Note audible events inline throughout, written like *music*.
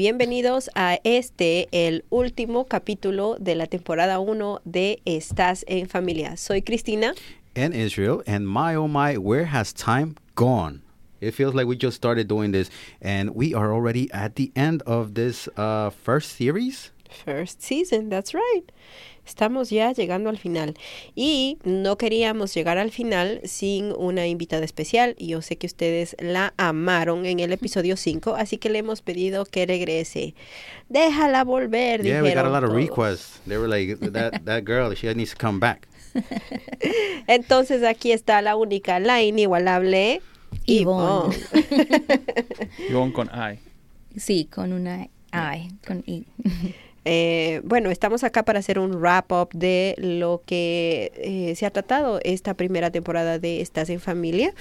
Hola, hola y bienvenidos a este, el último capítulo de la temporada 1 de Estás en Familia. Soy Cristina. And Israel, and my oh my, where has time gone? It feels like we just started doing this, and we are already at the end of this uh, first series. First season, that's right. Estamos ya llegando al final y no queríamos llegar al final sin una invitada especial. Yo sé que ustedes la amaron en el episodio *laughs* 5, así que le hemos pedido que regrese. Déjala volver. Yeah, we got a lot of todos. requests. They were like, that, *laughs* that girl, she needs to come back. *laughs* Entonces aquí está la única, la inigualable Ivonne. Ivonne con I. Sí, con una I, con I. Eh, bueno, estamos acá para hacer un wrap-up de lo que eh, se ha tratado esta primera temporada de Estás en Familia.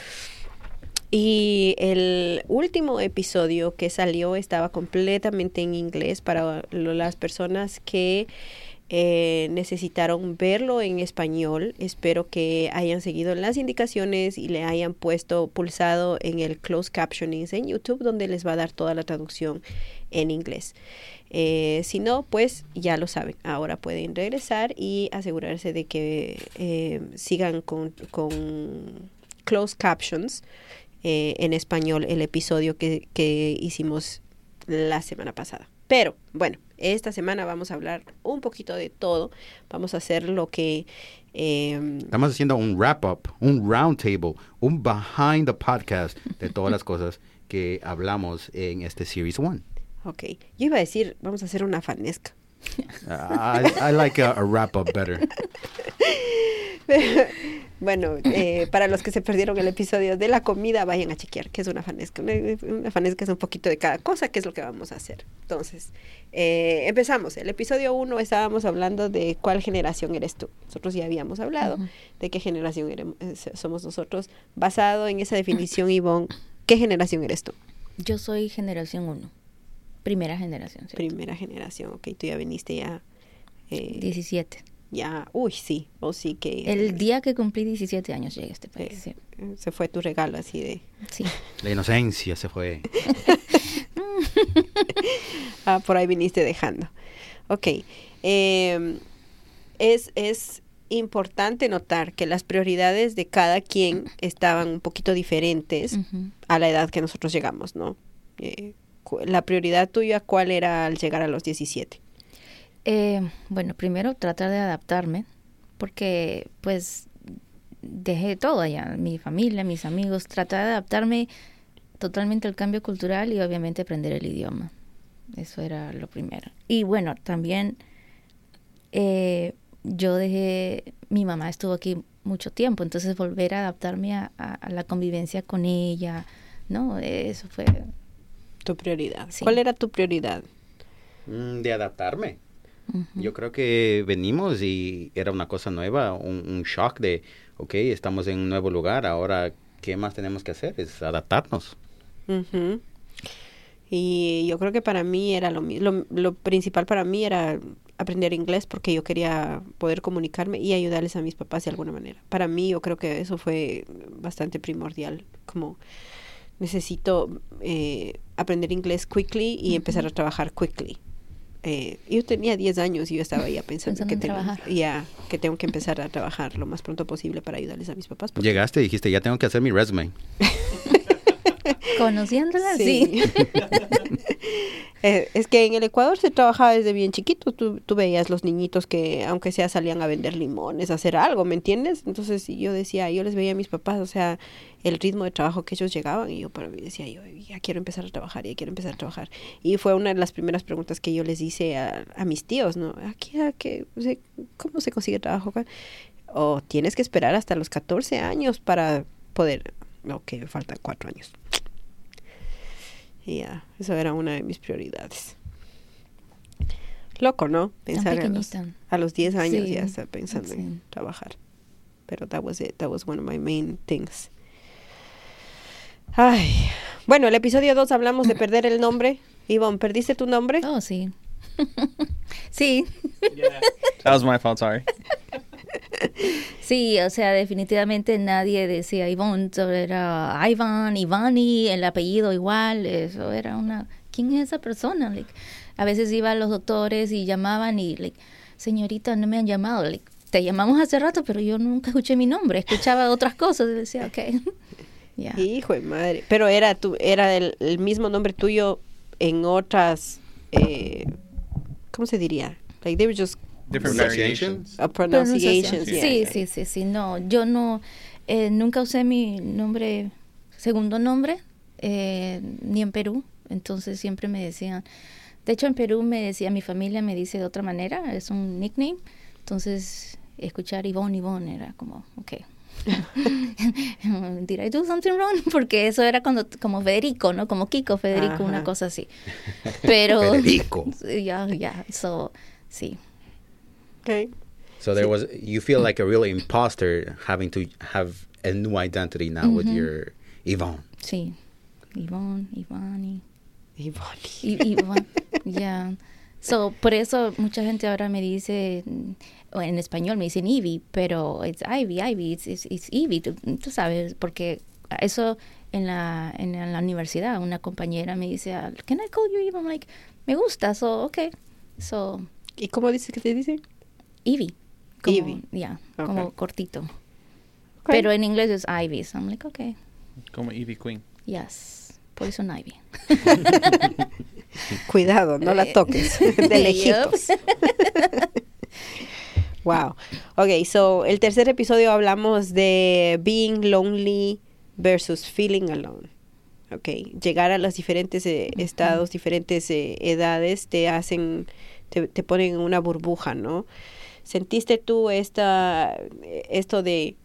Y el último episodio que salió estaba completamente en inglés para las personas que eh, necesitaron verlo en español. Espero que hayan seguido las indicaciones y le hayan puesto pulsado en el closed captioning en YouTube, donde les va a dar toda la traducción en inglés. Eh, si no, pues ya lo saben. Ahora pueden regresar y asegurarse de que eh, sigan con, con closed captions eh, en español el episodio que, que hicimos la semana pasada. Pero bueno, esta semana vamos a hablar un poquito de todo. Vamos a hacer lo que... eh, Estamos haciendo un wrap-up, un round table, un behind the podcast de todas las *laughs* cosas que hablamos en este Series 1. Ok, yo iba a decir, vamos a hacer una fanesca. I, I like a, a wrap-up better. *laughs* bueno, eh, para los que se perdieron el episodio de la comida, vayan a chequear qué es una fanesca. Una, una fanesca es un poquito de cada cosa, que es lo que vamos a hacer. Entonces, eh, empezamos. El episodio 1 estábamos hablando de cuál generación eres tú. Nosotros ya habíamos hablado de qué generación eh, somos nosotros. Basado en esa definición, Ivonne, ¿qué generación eres tú? Yo soy generación 1. Primera generación, ¿cierto? Primera generación, ok, tú ya viniste ya... eh, 17. ya, uy, sí, o sí que... El día que cumplí 17 años llegué a este país. sí. eh, se fue tu regalo así de... Sí. *laughs* La inocencia se fue. *laughs* Ah, por ahí viniste dejando. Ok. eh, es, es importante notar que las prioridades de cada quien estaban un poquito diferentes a la edad que nosotros llegamos, ¿no? Eh, la prioridad tuya, ¿cuál era al llegar a los 17? Eh, bueno, primero tratar de adaptarme, porque pues dejé todo allá, mi familia, mis amigos, tratar de adaptarme totalmente al cambio cultural y obviamente aprender el idioma. Eso era lo primero. Y bueno, también eh, yo dejé, mi mamá estuvo aquí mucho tiempo, entonces volver a adaptarme a, la convivencia con ella, ¿no? Eso fue... Tu prioridad. Sí. ¿Cuál era tu prioridad? Mm, de adaptarme. Yo creo que venimos y era una cosa nueva, un, un shock de, ok, estamos en un nuevo lugar, ahora, ¿qué más tenemos que hacer? Es adaptarnos. Y yo creo que para mí era lo, mi- lo, lo principal para mí era aprender inglés porque yo quería poder comunicarme y ayudarles a mis papás de alguna manera. Para mí yo creo que eso fue bastante primordial, como necesito eh, aprender inglés quickly y empezar a trabajar quickly. Eh, yo tenía 10 años y yo estaba ya pensando, Pensando que, en tengo, ya, que tengo que empezar a trabajar lo más pronto posible para ayudarles a mis papás. Llegaste y dijiste, ya tengo que hacer mi resume. *laughs* Conociéndola, sí. *laughs* Eh, es que en el Ecuador se trabajaba desde bien chiquito. Tú, tú veías los niñitos que, aunque sea, salían a vender limones, a hacer algo, ¿me entiendes? Entonces yo decía, yo les veía a mis papás, o sea, el ritmo de trabajo que ellos llegaban y yo para mí decía, yo ya quiero empezar a trabajar, ya quiero empezar a trabajar. Y fue una de las primeras preguntas que yo les hice a, a mis tíos, ¿no? Aquí, a que, sea, ¿cómo se consigue trabajo? O tienes que esperar hasta los 14 años para poder... Ok, me faltan cuatro años. Y ya, eso era una de mis prioridades. Loco, ¿no? Pensar a los, a los 10 años Sí, ya estar pensando en trabajar. Pero that was it. That was one of my main things. Ay. Bueno, el episodio 2 hablamos de perder el nombre. Ivonne, ¿perdiste tu nombre? Oh, sí. *laughs* sí, That was my fault, sorry. *laughs* sí, o sea, definitivamente nadie decía Ivonne, era Ivan, Ivani, el apellido igual, eso era una ¿quién es esa persona? A veces iba a los doctores y llamaban y, like, señorita, no me han llamado. Like, te llamamos hace rato, pero yo nunca escuché mi nombre, escuchaba otras cosas y decía, ok. *laughs* Yeah. Hijo de madre. Pero era tu, era el, el mismo nombre tuyo en otras, eh, ¿cómo se diría? Like they were just Different Pronunciations? variations. uh, pronunciations. Sí, yeah. sí, sí, sí, no, yo no, eh, nunca usé mi nombre, segundo nombre, eh, ni en Perú, entonces siempre me decían, de hecho en Perú me decía, mi familia me dice de otra manera, es un nickname, entonces escuchar Ivonne, Ivonne era como, ok. *laughs* Did I do something wrong? Porque eso era cuando, como Federico, ¿no? Como Kiko, Federico, Ajá. una cosa así. Pero... Federico. *laughs* Ya, ya, so, sí. Okay. So there was you feel like a real imposter having to have a new identity now with your Yvonne. Sí, Ivonne, Ivani, Ivonne. I- Ivonne, ya. So, por eso mucha gente ahora me dice, o en español me dicen Ivy, pero it's Ivy, Ivy, it's, it's, it's Ivy, tú, tú sabes, porque eso en la, en la universidad, una compañera me dice, ah, can I call you Ivy? I'm like, me gusta, so, okay. So, ¿Y cómo dices que te dice? Ivy. Como, Ivy. Ya, Okay. como cortito. Okay. Pero en inglés es Ivy, so I'm like, okay, Como Evie Queen. yes, Poison Ivy. *laughs* Cuidado, no la toques. *laughs* De lejitos. *laughs* wow. Ok, so el tercer episodio hablamos de being lonely versus feeling alone. Ok, llegar a los diferentes eh, estados, diferentes eh, edades te hacen, te, te ponen en una burbuja, ¿no? ¿Sentiste tú esta, esto de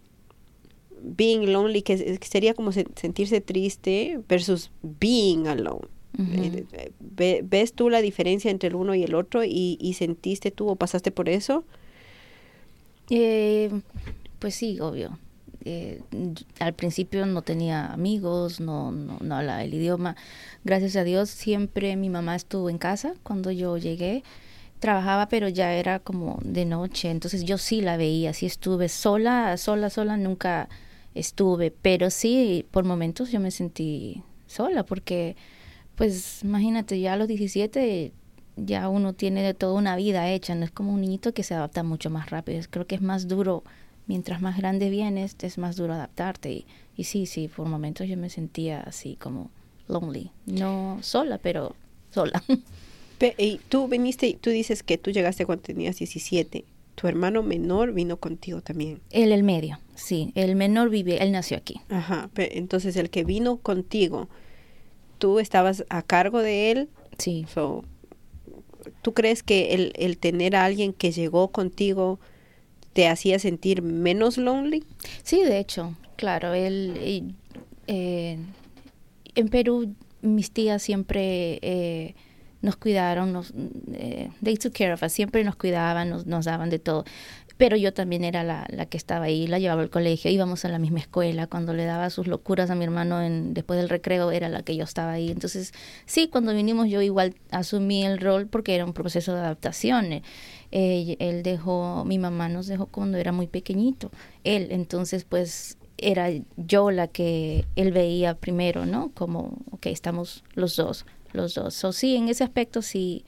being lonely, que, sería como se- sentirse triste versus being alone? Ve- ¿Ves tú la diferencia entre el uno y el otro y, y sentiste tú o pasaste por eso? Eh, pues sí, obvio. Eh, al principio no tenía amigos, no, no, no hablaba el idioma. Gracias a Dios siempre mi mamá estuvo en casa cuando yo llegué. Trabajaba, pero ya era como de noche, entonces yo sí la veía, sí estuve sola, sola, sola, nunca estuve, pero sí, por momentos yo me sentí sola, porque pues imagínate, ya a los 17 ya uno tiene de toda una vida hecha, no es como un niñito que se adapta mucho más rápido. Creo que es más duro, mientras más grande vienes, es más duro adaptarte. Y, y sí, sí, por momentos yo me sentía así como lonely. No sola, pero sola. *laughs* Pe- y tú viniste, tú dices que tú llegaste cuando tenías 17. Tu hermano menor vino contigo también. Él, el medio, sí. El menor vive, él nació aquí. Ajá. entonces el que vino contigo, tú estabas a cargo de él. Sí. So, ¿Tú crees que el, el tener a alguien que llegó contigo te hacía sentir menos lonely? Sí, de hecho, claro. Él, eh, eh, en Perú, mis tías siempre eh, nos cuidaron, nos, eh, they took care of us, siempre nos cuidaban, nos, nos daban de todo. Pero yo también era la, la que estaba ahí, la llevaba al colegio, íbamos a la misma escuela, cuando le daba sus locuras a mi hermano en, después del recreo era la que yo estaba ahí. Entonces, sí, cuando vinimos yo igual asumí el rol porque era un proceso de adaptación. Eh, él dejó, mi mamá nos dejó cuando era muy pequeñito, él, entonces pues era yo la que él veía primero, ¿no? Como, ok, estamos los dos, los dos. So, sí, en ese aspecto sí,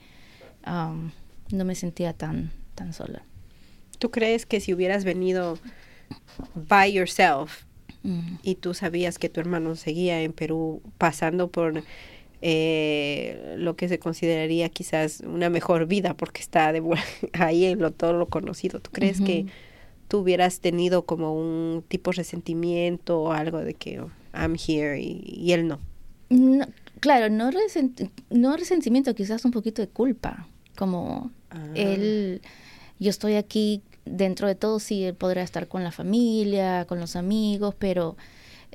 um, no me sentía tan, tan sola. ¿Tú crees que si hubieras venido by yourself Mm. y tú sabías que tu hermano seguía en Perú pasando por eh, lo que se consideraría quizás una mejor vida porque está de *laughs* ahí en lo, todo lo conocido, ¿tú crees que tú hubieras tenido como un tipo de resentimiento o algo de que oh, I'm here y, y él no? No, claro, no, resent- no resentimiento, quizás un poquito de culpa, como Ah. él, yo estoy aquí dentro de todo, sí, él podrá estar con la familia, con los amigos, pero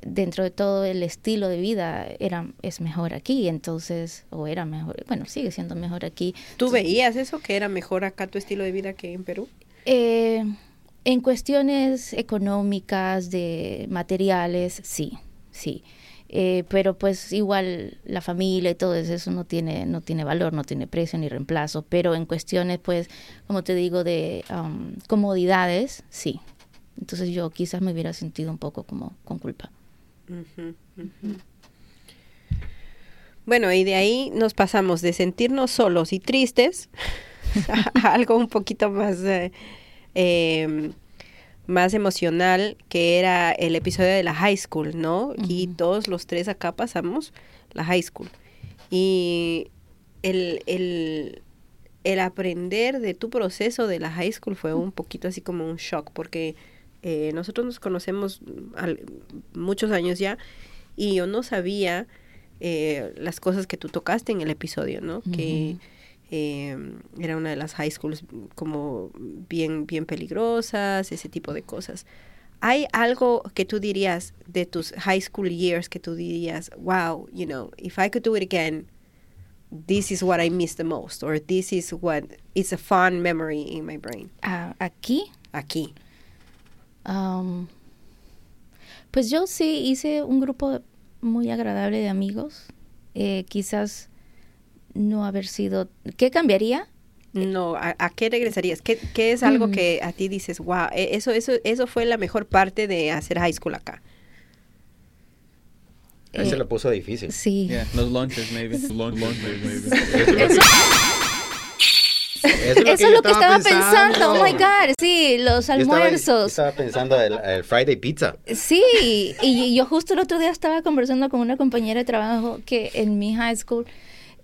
dentro de todo el estilo de vida era es mejor aquí, entonces, o era mejor, bueno, sigue siendo mejor aquí. ¿Tú veías eso, que era mejor acá tu estilo de vida que en Perú? Eh, en cuestiones económicas, de materiales, sí, sí. Eh, pero pues igual la familia y todo eso no tiene, no tiene valor, no tiene precio ni reemplazo. Pero en cuestiones, pues, como te digo, de um, comodidades, sí. Entonces yo quizás me hubiera sentido un poco como con culpa. Bueno, y de ahí nos pasamos de sentirnos solos y tristes a, *laughs* a algo un poquito más, eh, em, más emocional, que era el episodio de la high school, ¿no? Y Ujú. todos los tres acá pasamos la high school. Y el, el, el aprender de tu proceso de la high school fue un poquito así como un shock, porque eh, nosotros nos conocemos al- muchos años ya y yo no sabía eh, las cosas que tú tocaste en el episodio, ¿no? Que. Eh, era una de las high schools como bien, bien peligrosas, ese tipo de cosas. ¿Hay algo que tú dirías de tus high school years que tú dirías, wow, you know, if I could do it again, this is what I miss the most, or this is what is a fun memory in my brain? Ah, aquí, Aquí. am, pues yo sí hice un grupo muy agradable de amigos. Eh, quizás no haber sido... ¿Qué cambiaría? No, ¿a, a qué regresarías? ¿Qué, qué es algo Mm. que a ti dices, wow, e- eso, eso, eso fue la mejor parte de hacer high school acá? Ahí se Eh, lo puso difícil. Sí. Yeah, los lunches maybe. *laughs* Lunch, lunches maybe. Eso, Eso es lo que estaba pensando. Oh my God. Sí, los Yo estaba- yo almuerzos. Estaba, pensando el, el Friday pizza. Sí, y yo justo el otro día estaba conversando con una compañera de trabajo que en mi high school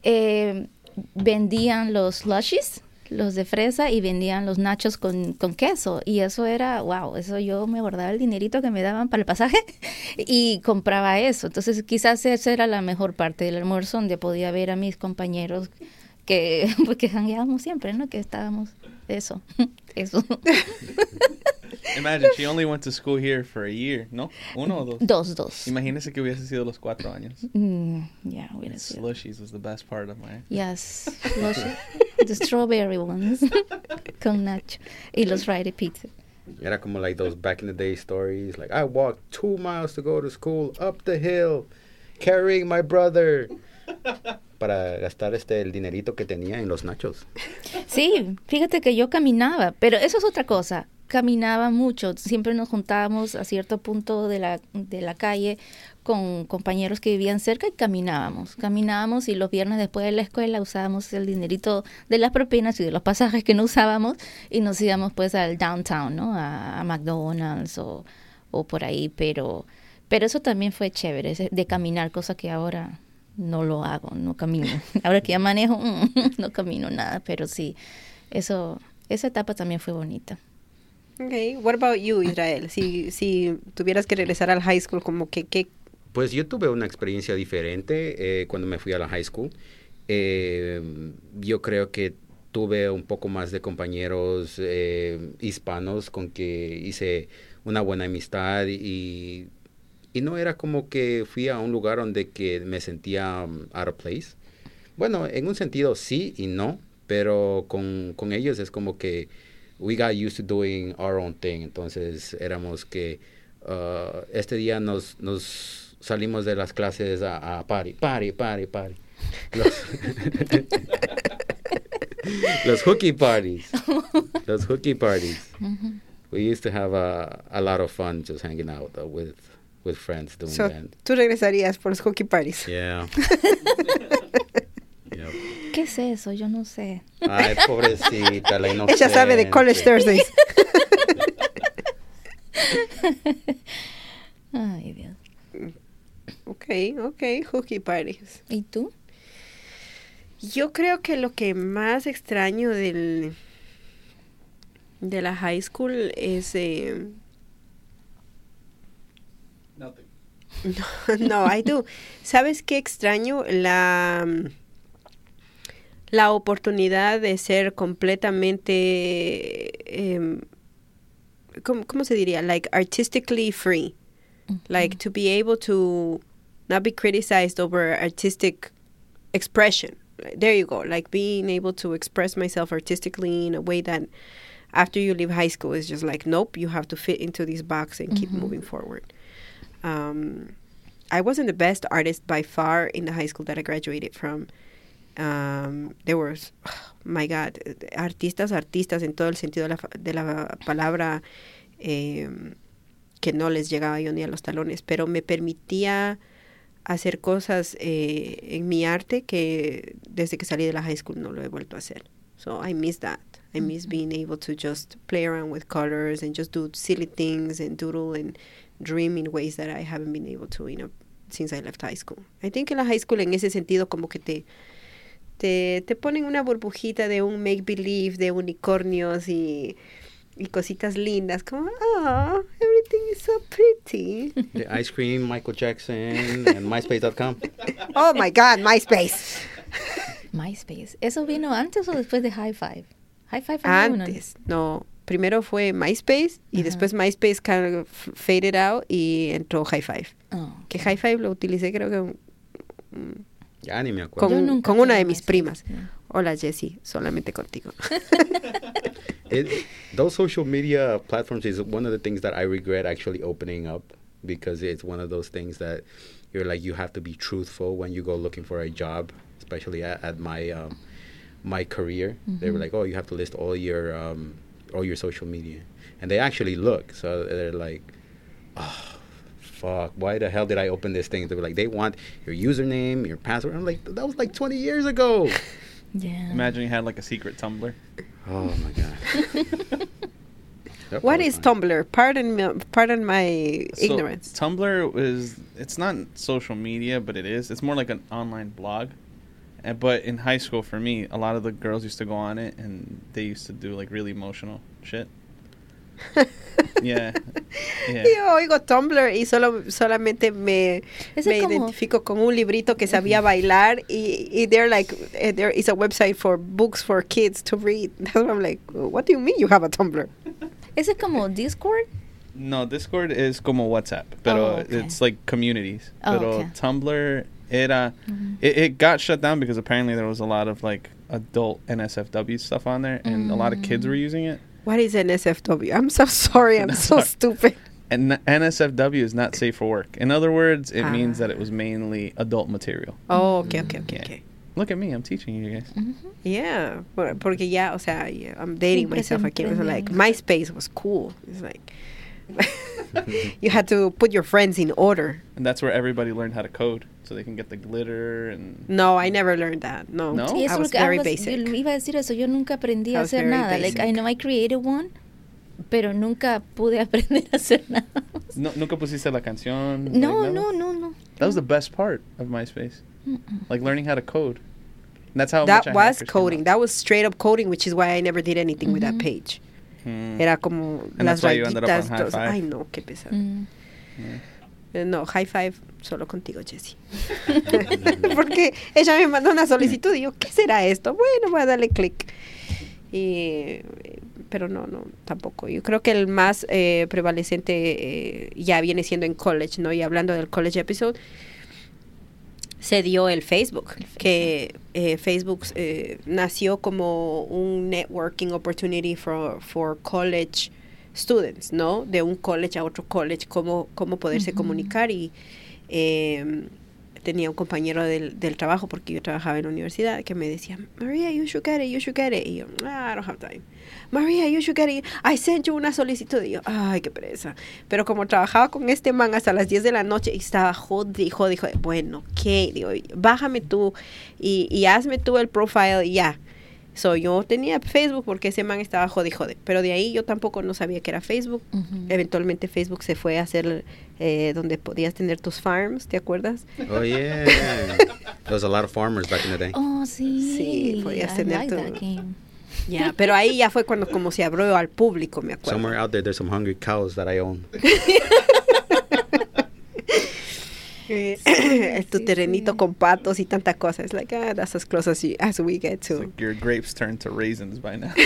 eh, vendían los slushies, los de fresa, y vendían los nachos con, con queso. Y eso era, wow, eso yo me guardaba el dinerito que me daban para el pasaje *laughs* y compraba eso. Entonces quizás esa era la mejor parte del almuerzo donde podía ver a mis compañeros que, *laughs* pues, que jangueábamos siempre, ¿no? Que estábamos, eso, *laughs* eso. Imagine, she only went to school here for a year, ¿no? Uno o dos. Dos, dos. Imagínese que hubiese sido los cuatro años. Mm, yeah, hubiera sido. Slushies was the best part of my... Yes, los the strawberry ones *laughs* con nacho y los Friday pizza. Era como like those back in the day stories. Like I walked two miles to go to school up the hill, carrying my brother. Para gastar este el dinerito que tenía en los nachos. Sí, fíjate que yo caminaba, pero eso es otra cosa. Caminaba mucho, siempre nos juntábamos a cierto punto de la, de la calle con compañeros que vivían cerca y caminábamos. Caminábamos y los viernes después de la escuela usábamos el dinerito de las propinas y de los pasajes que no usábamos y nos íbamos pues al downtown, ¿no? A, McDonald's o, o por ahí, pero, pero eso también fue chévere, de caminar, cosa que ahora no lo hago, no camino. *laughs* Ahora que ya manejo, *laughs* no camino nada, pero sí, eso, esa etapa también fue bonita. Okay, what about you, Israel? Si, si tuvieras que regresar al high school, como que, que Pues yo tuve una experiencia diferente eh, cuando me fui a la high school. Eh, yo creo que tuve un poco más de compañeros eh, hispanos con que hice una buena amistad y, y no era como que fui a un lugar donde que me sentía um, out of place. Bueno, en un sentido sí y no, pero con, con ellos es como que we got used to doing our own thing. Entonces éramos que uh, este día nos, nos salimos de las clases a, a party, party, party, party. Los, *laughs* los hooky parties. Los hooky parties. We used to have a, a lot of fun just hanging out uh, with, with friends doing so, that. tú regresarías por los hockey parties. Yeah. *laughs* ¿Qué es eso? Yo no sé. Ay, pobrecita, la inocente. *laughs* Ella sabe de College Thursdays. *laughs* Ay, Dios. ok, ok, hockey parties. ¿Y tú? Yo creo que lo que más extraño del de la high school es eh, Nothing. *laughs* no, I do. ¿Sabes qué extraño? La, la oportunidad de ser completamente, em, ¿cómo, cómo se diría? Like artistically free. Like to be able to not be criticized over artistic expression. There you go. Like being able to express myself artistically in a way that after you leave high school is just like, nope, you have to fit into this box and keep moving forward. Um, I wasn't the best artist by far in the high school that I graduated from. Um, there was, *sighs* my God, artistas, artistas en todo el sentido de la, de la palabra, em, que no les llegaba yo ni a los talones, pero me permitía hacer cosas eh, en mi arte que desde que salí de la high school no lo he vuelto a hacer. So I miss that. I miss being able to just play around with colors and just do silly things and doodle and dream in ways that I haven't been able to, you know, since I left high school. I think en la high school en ese sentido como que te te, te ponen una burbujita de un make believe de unicornios y y cositas lindas como oh everything is so pretty The ice cream, Michael Jackson, and MySpace.com. *laughs* oh my god MySpace MySpace. ¿Eso vino antes o después de High Five? High Five fue uno. antes no primero fue MySpace y después MySpace kind of faded out y entró High Five Oh. que High Five lo utilicé creo que mm, Ya ni me acuerdo. Yo con, nunca con una de mis primas no. hola Jessie solamente contigo *laughs* It, those social media platforms is one of the things that I regret actually opening up because it's one of those things that you're like you have to be truthful when you go looking for a job, especially at, at my um, my career. They were like, oh, you have to list all your um, all your social media, and they actually look. So they're like, oh. Fuck! Why the hell did I open this thing? They were like, they want your username, your password. I'm like, that was like 20 years ago. *laughs* Yeah. Imagine you had like a secret Tumblr. Oh my god. *laughs* They're what probably is fine. Tumblr pardon me pardon my So, ignorance Tumblr is it's not social media, but it is. It's more like an online blog. And, but in high school, for me, a lot of the girls used to go on it, and they used to do like really emotional shit. *laughs* Yeah, yeah. Yo oigo Tumblr y solo solamente me, Ese me como- identifico con un librito que sabía bailar y, y they're like eh, there is a website for books for kids to read. *laughs* That's why I'm like, what do you mean you have a Tumblr? ¿Ese como Discord? No, Discord is como WhatsApp, pero Oh, okay. it's like communities. Oh, pero okay. Tumblr era Mm-hmm. it, it got shut down because apparently there was a lot of like adult NSFW stuff on there, and a lot of kids were using it. What is NSFW? I'm so sorry. I'm so Sorry. stupid. And NSFW is not safe for work. In other words, it means that Ah. it was mainly adult material. Oh, okay, okay, okay, Yeah. okay. Look at me, I'm teaching you guys. Yeah, porque ya, o sea, yeah, I'm dating myself aquí. It was like. MySpace was cool. It's like *laughs* you had to put your friends in order. And that's where everybody learned how to code, so they can get the glitter and. No, I never learned that. No, No? Sí, I was very I was- basic. Yo iba a decir eso, yo nunca aprendí I a was hacer very nada. Like, I know I created one, pero nunca pude *laughs* aprender a hacer nada. más. No, nunca pusiste la canción. No, like, no, no, no. That was the best part of MySpace, like learning how to code. And that's how that much I was hackers came coding. out. That was straight up coding, which is why I never did anything with that Mhm. page. Era como And las rayitas. Ay, no, qué pesado. Mm. Eh, No, high five solo contigo, Jessie. *laughs* Porque ella me mandó una solicitud y yo, ¿qué será esto? Bueno, voy a darle clic. Y, pero no, no, tampoco. Yo creo que el más eh, prevalecente eh, ya viene siendo en college, ¿no? Y hablando del college episode, se dio el Facebook, que eh, Facebook eh, nació como un networking opportunity for, for college students, ¿no? De un college a otro college, cómo, cómo poderse comunicar y eh, tenía un compañero del, del trabajo, porque yo trabajaba en la universidad, que me decía, María, you should get it, you should get it. Y yo, "Ah, I don't have time. María, you should get it. I sent you una solicitud. Y yo, ay, qué pereza. Pero como trabajaba con este man hasta las 10 de la noche y estaba jodi, jodi, jodi, bueno, ¿qué? Digo, bájame tú y, y hazme tú el profile y ya. So, yo tenía Facebook porque ese man estaba jodi, jode. Pero de ahí yo tampoco no sabía que era Facebook. Ujú. Eventualmente Facebook se fue a hacer eh, donde podías tener tus farms, ¿te acuerdas? Oh yeah. *laughs* there was a lot of farmers back in the day. Oh, sí. Sí, podías I tener like tu- Ya, pero ahí ya fue cuando como se abrió al público, me acuerdo. Somewhere out there, there's some hungry cows that I own. Eh, tu sí, terrenito sí. con patos y tanta cosa. Es like, ah, that's as close as, you, as we get It's to. like your grapes turned to raisins by now. *laughs*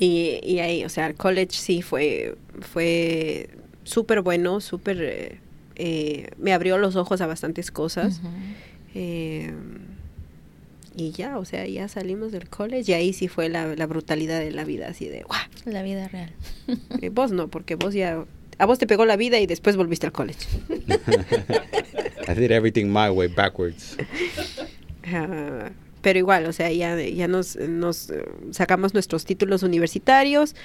Y, y ahí, o sea, el college sí fue, fue súper bueno, súper... eh, eh, me abrió los ojos a bastantes cosas. Ujú. Eh, y ya, o sea, ya salimos del college y ahí sí fue la, la brutalidad de la vida, así de, ¡guau! La vida real. Eh, vos no, porque vos ya... A vos te pegó la vida y después volviste al college. *laughs* I did everything my way backwards. Pero igual, o sea, ya, ya nos, nos eh, sacamos nuestros títulos universitarios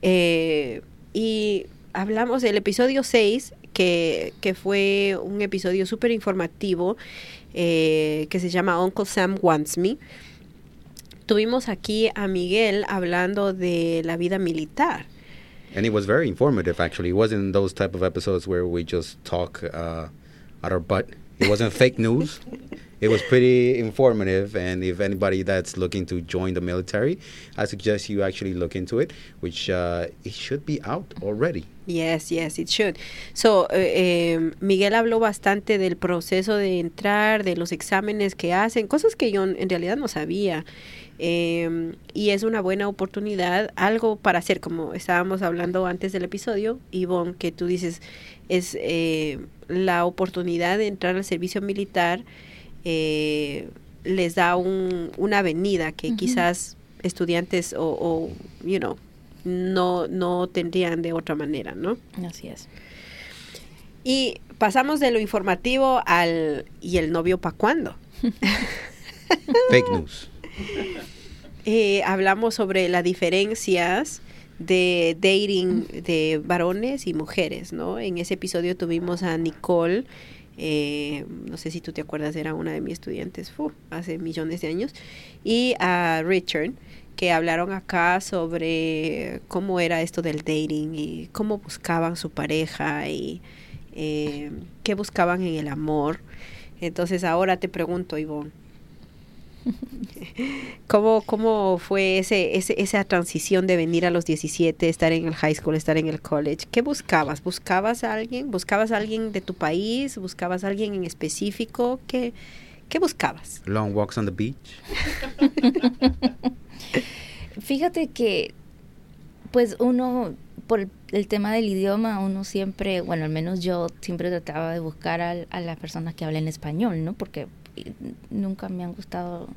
eh, y hablamos del episodio 6, que, que fue un episodio súper informativo eh, que se llama Uncle Sam Wants Me. Tuvimos aquí a Miguel hablando de la vida militar. And it was very informative, actually. It wasn't those type of episodes where we just talk uh, out our butt. It wasn't fake news. *laughs* It was pretty informative, and if anybody that's looking to join the military, I suggest you actually look into it, which uh, it should be out already. Yes, yes, it should. So, eh, eh, Miguel habló bastante del proceso de entrar, de los exámenes que hacen, cosas que yo en realidad no sabía. Eh, y es una buena oportunidad, algo para hacer, como estábamos hablando antes del episodio, Ivonne, que tú dices, es eh, la oportunidad de entrar al servicio militar, eh, les da un, una avenida que quizás estudiantes o, o, you know, no, no tendrían de otra manera, ¿no? Así es. Y pasamos de lo informativo al ¿y el novio para cuándo? *laughs* Fake news. *laughs* Eh, hablamos sobre las diferencias de dating de varones y mujeres, ¿no? En ese episodio tuvimos a Nicole, eh, no sé si tú te acuerdas, era una de mis estudiantes fu, hace millones de años, y a Richard, que hablaron acá sobre cómo era esto del dating y cómo buscaban su pareja y eh, qué buscaban en el amor. Entonces ahora te pregunto, Ivonne, *laughs* ¿Cómo, ¿Cómo fue ese, ese, esa transición de venir a los 17, estar en el high school, estar en el college? ¿Qué buscabas? ¿Buscabas a alguien? ¿Buscabas a alguien de tu país? ¿Buscabas a alguien en específico? ¿Qué, qué buscabas? Long walks on the beach. *laughs* Fíjate que, pues uno, por el, tema del idioma, uno siempre, bueno, al menos yo siempre trataba de buscar al- a, las personas que hablen español, ¿no? Porque nunca me han gustado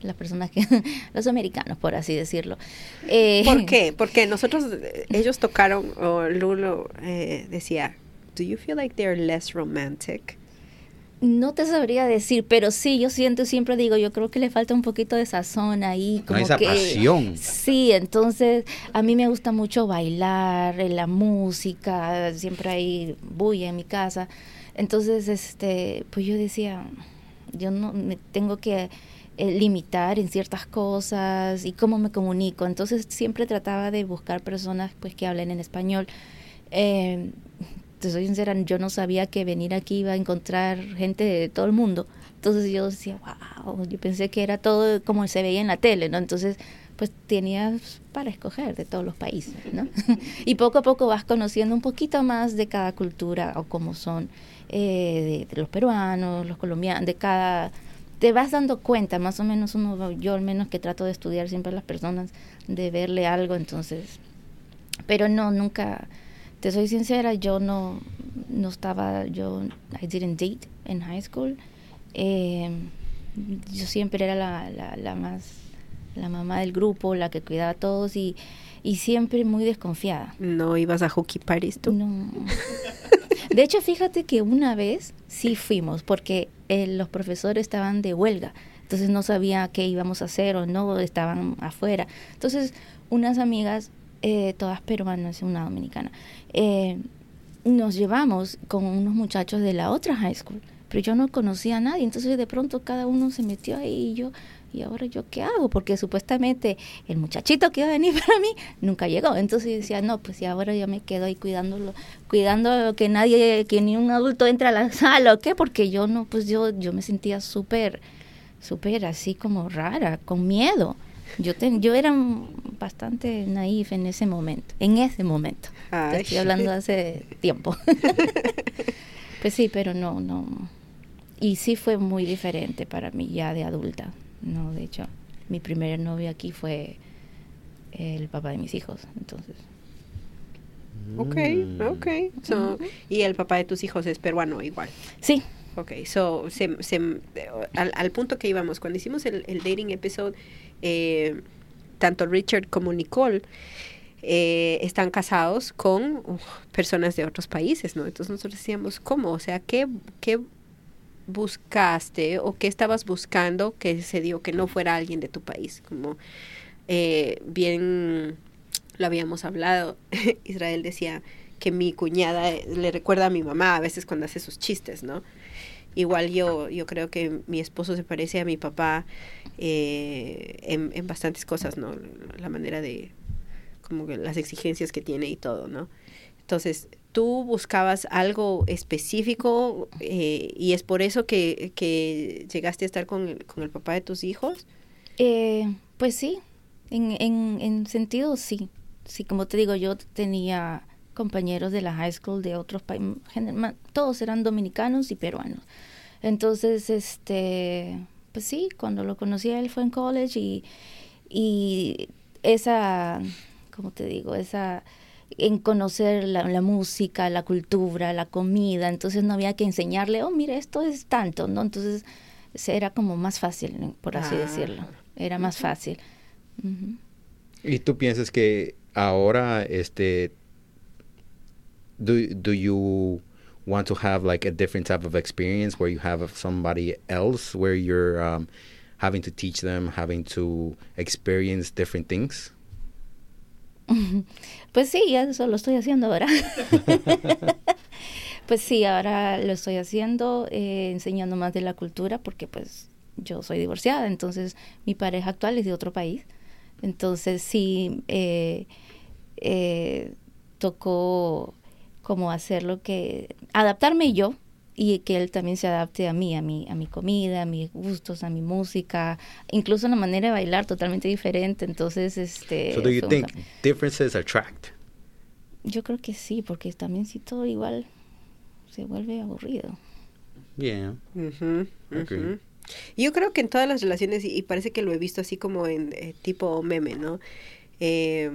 las personas que, *laughs* los americanos, por así decirlo. Eh, ¿Por qué? *laughs* Porque nosotros, eh, ellos tocaron, o Lulo eh, decía, ¿Do you feel like they're less romantic? No te sabría decir, pero sí, yo siento, siempre digo, yo creo que le falta un poquito de sazón ahí, como esa que pasión. Sí, entonces a mí me gusta mucho bailar, eh, la música, siempre hay bulla en mi casa. Entonces, este, pues yo decía, yo no me tengo que eh, limitar en ciertas cosas y cómo me comunico. Entonces siempre trataba de buscar personas pues que hablen en español. Eh, te soy sincera, yo no sabía que venir aquí iba a encontrar gente de todo el mundo. Entonces yo decía, wow, yo pensé que era todo como se veía en la tele, ¿no? Entonces, pues tenías para escoger de todos los países, ¿no? *laughs* y poco a poco vas conociendo un poquito más de cada cultura o cómo son eh, de, los peruanos, los colombianos, de cada... Te vas dando cuenta, más o menos uno, yo al menos que trato de estudiar siempre a las personas, de verle algo, entonces... Pero no, nunca te soy sincera, yo no, no estaba, yo, I didn't date in high school. Eh, yo siempre era la, la, la, más, la mamá del grupo, la que cuidaba a todos y, y siempre muy desconfiada. ¿No ibas a hooky parties tú? No. *laughs* De hecho, fíjate que una vez sí fuimos, porque eh, los profesores estaban de huelga, entonces no sabía qué íbamos a hacer o no, estaban afuera. Entonces, unas amigas eh, todas peruanas y una dominicana, eh, nos llevamos con unos muchachos de la otra high school, pero yo no conocía a nadie, entonces de pronto cada uno se metió ahí y yo, ¿y ahora yo qué hago? Porque supuestamente el muchachito que iba a venir *laughs* para mí nunca llegó, entonces decía, no, pues y ahora yo me quedo ahí cuidándolo, cuidando que nadie, que ni un adulto entre a la *laughs* sala o qué, porque yo no, pues yo, yo me sentía súper, súper así como rara, con miedo. Yo, ten, yo era bastante naif en ese momento, en ese momento. Ay. Te estoy hablando hace tiempo. *laughs* pues sí, pero no, no. Y sí fue muy diferente para mí ya de adulta. No, de hecho, mi primer novio aquí fue el papá de mis hijos, entonces. Ok, Mm. ok. So, y el papá de tus hijos es peruano igual. Sí, Ok, so, se, se, al, al punto que íbamos, cuando hicimos el, el dating episode, eh, tanto Richard como Nicole eh, están casados con personas de otros países, ¿no? Entonces nosotros decíamos, ¿cómo? O sea, ¿qué, qué buscaste o qué estabas buscando que se dio que no fuera alguien de tu país? Como eh, bien lo habíamos hablado, *laughs* Israel decía que mi cuñada eh, le recuerda a mi mamá a veces cuando hace sus chistes, ¿no? Igual yo, yo creo que mi esposo se parece a mi papá eh, en, en bastantes cosas, ¿no? La manera de, como que las exigencias que tiene y todo, ¿no? Entonces, tú buscabas algo específico eh, y es por eso que, que llegaste a estar con el, con el papá de tus hijos. Eh, pues sí, en, en, en sentido sí. Sí, como te digo, yo tenía compañeros de la high school de otros países, todos eran dominicanos y peruanos. Entonces, este, pues sí, cuando lo conocí él fue en college y, y esa, como te digo, esa en conocer la, la, música, la cultura, la comida, entonces no había que enseñarle, oh, mire, esto es tanto, ¿no? Entonces era como más fácil, por así ah. decirlo, era más fácil. Uh -huh. ¿Y tú piensas que ahora, este, do, do you want to have like a different type of experience where you have somebody else where you're um, having to teach them, having to experience different things? *laughs* Pues sí, eso lo estoy haciendo ahora. *laughs* pues sí, ahora lo estoy haciendo, eh, enseñando más de la cultura, porque pues yo soy divorciada, entonces mi pareja actual es de otro país. Entonces sí, eh, eh, tocó como hacer lo que, adaptarme yo y que él también se adapte a mí, a mi, a mi comida, a mis gustos, a mi música, incluso una manera de bailar totalmente diferente. Entonces, este. So do you think differences attract? Yo creo que sí, porque también si todo igual se vuelve aburrido. Yeah. Uh -huh. Yo creo que en todas las relaciones, y parece que lo he visto así como en eh, tipo meme, ¿no? Eh,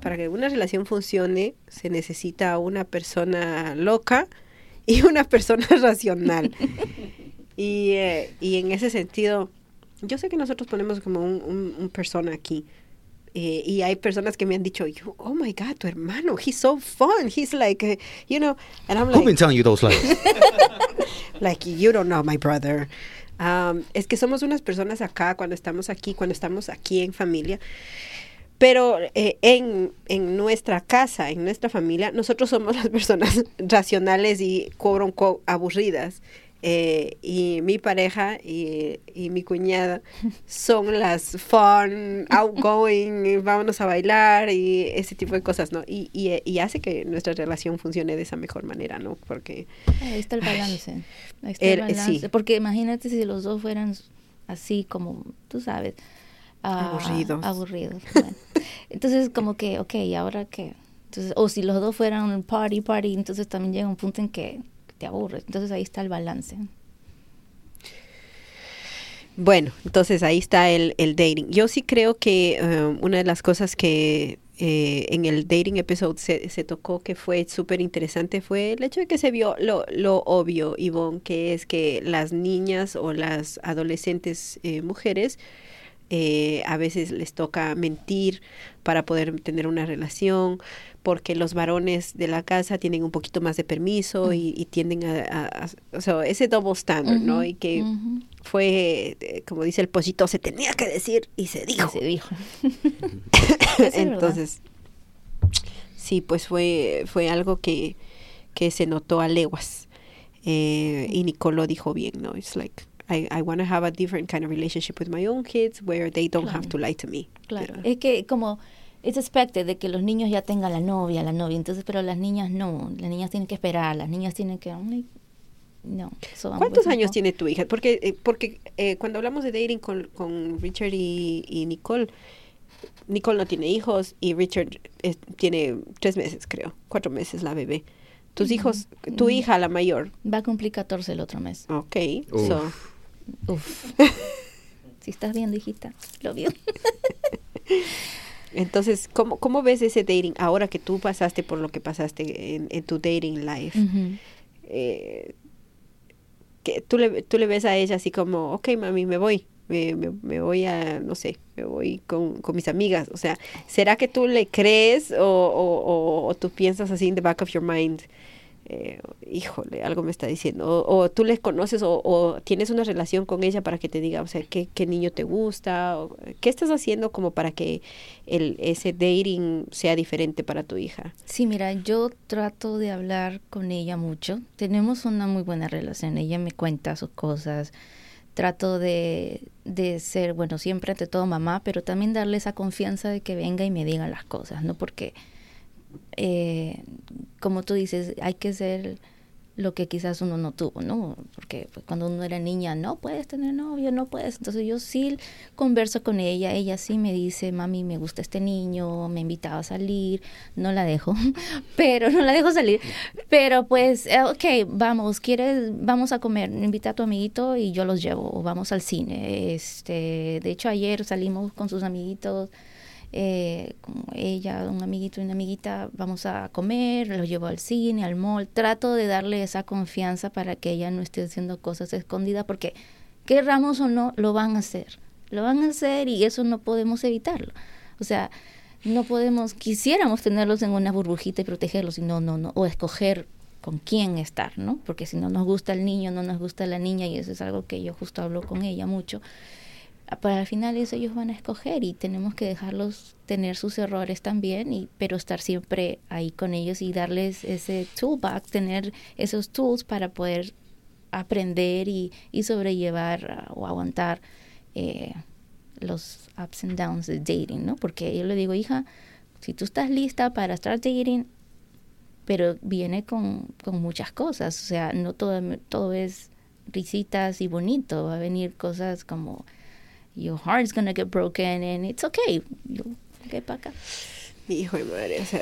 para que una relación funcione, se necesita una persona loca y *laughs* una persona *laughs* racional. y, eh, y en ese sentido, yo sé que nosotros ponemos como un, un, un persona aquí. Eh, y hay personas que me han dicho, oh my God, tu hermano, he's so fun. He's like, uh, you know, and I'm like, Who's been telling you those lies? *laughs* like, you don't know my brother. Um, es que somos unas personas acá, cuando estamos aquí, cuando estamos aquí en familia. Pero eh, en, en, nuestra casa, en nuestra familia, nosotros somos las personas *laughs* racionales y quote aburridas. Eh, y mi pareja y, y, mi cuñada son las fun, outgoing, vámonos a bailar y ese tipo de cosas, ¿no? Y, y, y, hace que nuestra relación funcione de esa mejor manera, ¿no? Porque... Ahí está el balance. Ahí está el, el balance. Sí. Porque imagínate si los dos fueran así como, tú sabes, Aburridos. Aburridos. Bueno. entonces, como que, ok, ¿y ahora qué? Entonces, o si los dos fueran party, party, entonces también llega un punto en que te aburres. Entonces ahí está el balance. Bueno, entonces ahí está el, el dating. Yo sí creo que um, una de las cosas que eh, en el dating episode se, se tocó que fue súper interesante fue el hecho de que se vio lo, lo obvio, Ivonne, que es que las niñas o las adolescentes eh, mujeres eh, a veces les toca mentir para poder tener una relación, porque los varones de la casa tienen un poquito más de permiso y, y tienden a, a, a, o sea, ese double standard, uh -huh, ¿no? Y que uh -huh. fue, eh, como dice el pollito, se tenía que decir y se dijo. Y se dijo. *laughs* Entonces, sí, pues fue, fue algo que, que se notó a leguas. Eh, y Nicole lo dijo bien, ¿no? It's like, I, I want to have a different kind of relationship with my own kids where they don't claro. have to lie to me. Claro. Es que como es expected de que los niños ya tengan la novia, la novia, entonces, pero las niñas no, las niñas tienen que esperar, las niñas tienen que no. So ¿Cuántos años tiene tu hija? Porque eh, porque eh, cuando hablamos de dating con, con Richard y, y, Nicole, Nicole no tiene hijos y Richard eh, tiene tres meses, creo, cuatro meses la bebé. Tus mm hijos, tu mm -hmm. hija, la mayor. Va a cumplir 14 el otro mes. Ok, Uf. so Uf. *laughs* si estás viendo, hijita, lo vio. *laughs* Entonces, ¿cómo, ¿cómo ves ese dating ahora que tú pasaste por lo que pasaste en, en tu dating life? Uh -huh. eh, que tú, le, tú le ves a ella así como, ok, mami, me voy. Me, me, me voy a, no sé, me voy con, con, mis amigas. O sea, ¿será que tú le crees o, o, o, o tú piensas así in the back of your mind? Eh, híjole, algo me está diciendo, o, o tú les conoces o, o, tienes una relación con ella para que te diga, o sea, qué, niño te gusta, o, qué estás haciendo como para que el, ese dating sea diferente para tu hija. Sí, mira, yo trato de hablar con ella mucho, tenemos una muy buena relación, ella me cuenta sus cosas, trato de, de ser, bueno, siempre ante todo mamá, pero también darle esa confianza de que venga y me diga las cosas, ¿no? Porque eh, como tú dices, hay que ser lo que quizás uno no tuvo, ¿no? Porque pues, cuando uno era niña, no puedes tener novio, no puedes. Entonces yo sí converso con ella, ella sí me dice, mami, me gusta este niño, me invitaba a salir, no la dejo, *laughs* pero no la dejo salir. Pero pues, eh, ok, vamos, quieres, vamos a comer, invita a tu amiguito y yo los llevo, o vamos al cine. Este, de hecho ayer salimos con sus amiguitos eh, ella, un amiguito y una amiguita, vamos a comer, los llevo al cine, al mall, trato de darle esa confianza para que ella no esté haciendo cosas escondidas, porque querramos o no, lo van a hacer, lo van a hacer y eso no podemos evitarlo. O sea, no podemos, quisiéramos tenerlos en una burbujita y protegerlos, y no, no, no, o escoger con quién estar, ¿no? Porque si no nos gusta el niño, no nos gusta la niña, y eso es algo que yo justo hablo con ella mucho para el final eso ellos van a escoger y tenemos que dejarlos tener sus errores también, y, pero estar siempre ahí con ellos y darles ese toolbox, tener esos tools para poder aprender y, y sobrellevar uh, o aguantar eh, los ups and downs de dating, ¿no? Porque yo le digo, hija, si tú estás lista para estar dating, pero viene con, con muchas cosas, o sea, no todo, todo es risitas y bonito, va a venir cosas como your heart's gonna get broken and it's okay. You'll get back up.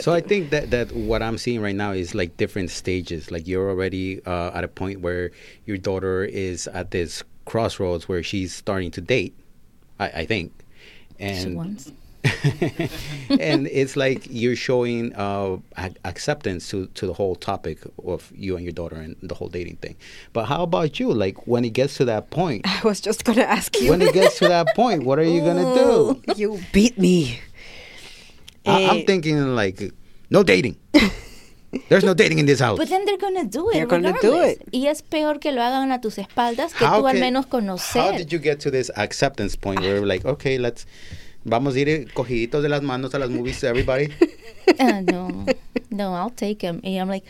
So I think that that what I'm seeing right now is like different stages. Like you're already uh, at a point where your daughter is at this crossroads where she's starting to date. I, I think, and *laughs* and it's like you're showing uh, acceptance to, to the whole topic of you and your daughter and the whole dating thing. But how about you? Like when it gets to that point, *laughs* I was just gonna ask you. When it gets to that point, what are you gonna do? You beat me. I, am eh, thinking like no dating. *laughs* There's no dating in this house. But then they're gonna do it. They're gonna do it. Y es peor que lo hagan a tus espaldas que how tú can, al menos conocer. How did you get to this acceptance point where like, okay, let's Vamos a ir cogiditos de las manos a las movies, everybody. Uh, *laughs* no, no, I'll take them. Y I'm like,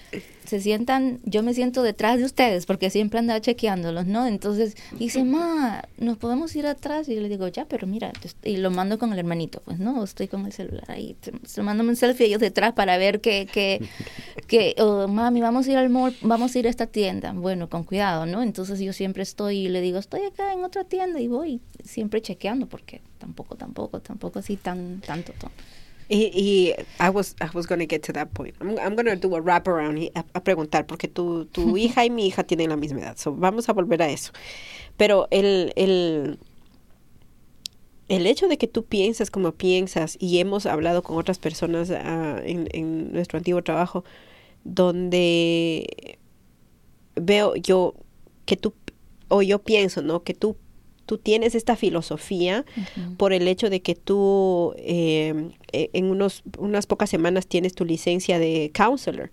se sientan, yo me siento detrás de ustedes porque siempre andaba chequeándolos, ¿no? Entonces dice, ma, ¿nos podemos ir atrás? Y yo le digo, ya, pero mira, y lo mando con el hermanito, pues no, estoy con el celular ahí, mando un selfie ellos detrás para ver que, que, que oh, mami, vamos a ir al mall, vamos a ir a esta tienda. Bueno, con cuidado, ¿no? Entonces yo siempre estoy y le digo, estoy acá en otra tienda y voy siempre chequeando porque tampoco, tampoco, tampoco así tan, tanto. Y, y I was I was going to get to that point. I'm, I'm going to do a wrap around a, a, preguntar porque tu, tu *laughs* hija y mi hija tienen la misma edad. So vamos a volver a eso. Pero el, el el hecho de que tú piensas como piensas y hemos hablado con otras personas uh, en, en nuestro antiguo trabajo donde veo yo que tú o yo pienso, ¿no? Que tú tú tienes esta filosofía por el hecho de que tú eh, en unos, unas pocas semanas tienes tu licencia de counselor,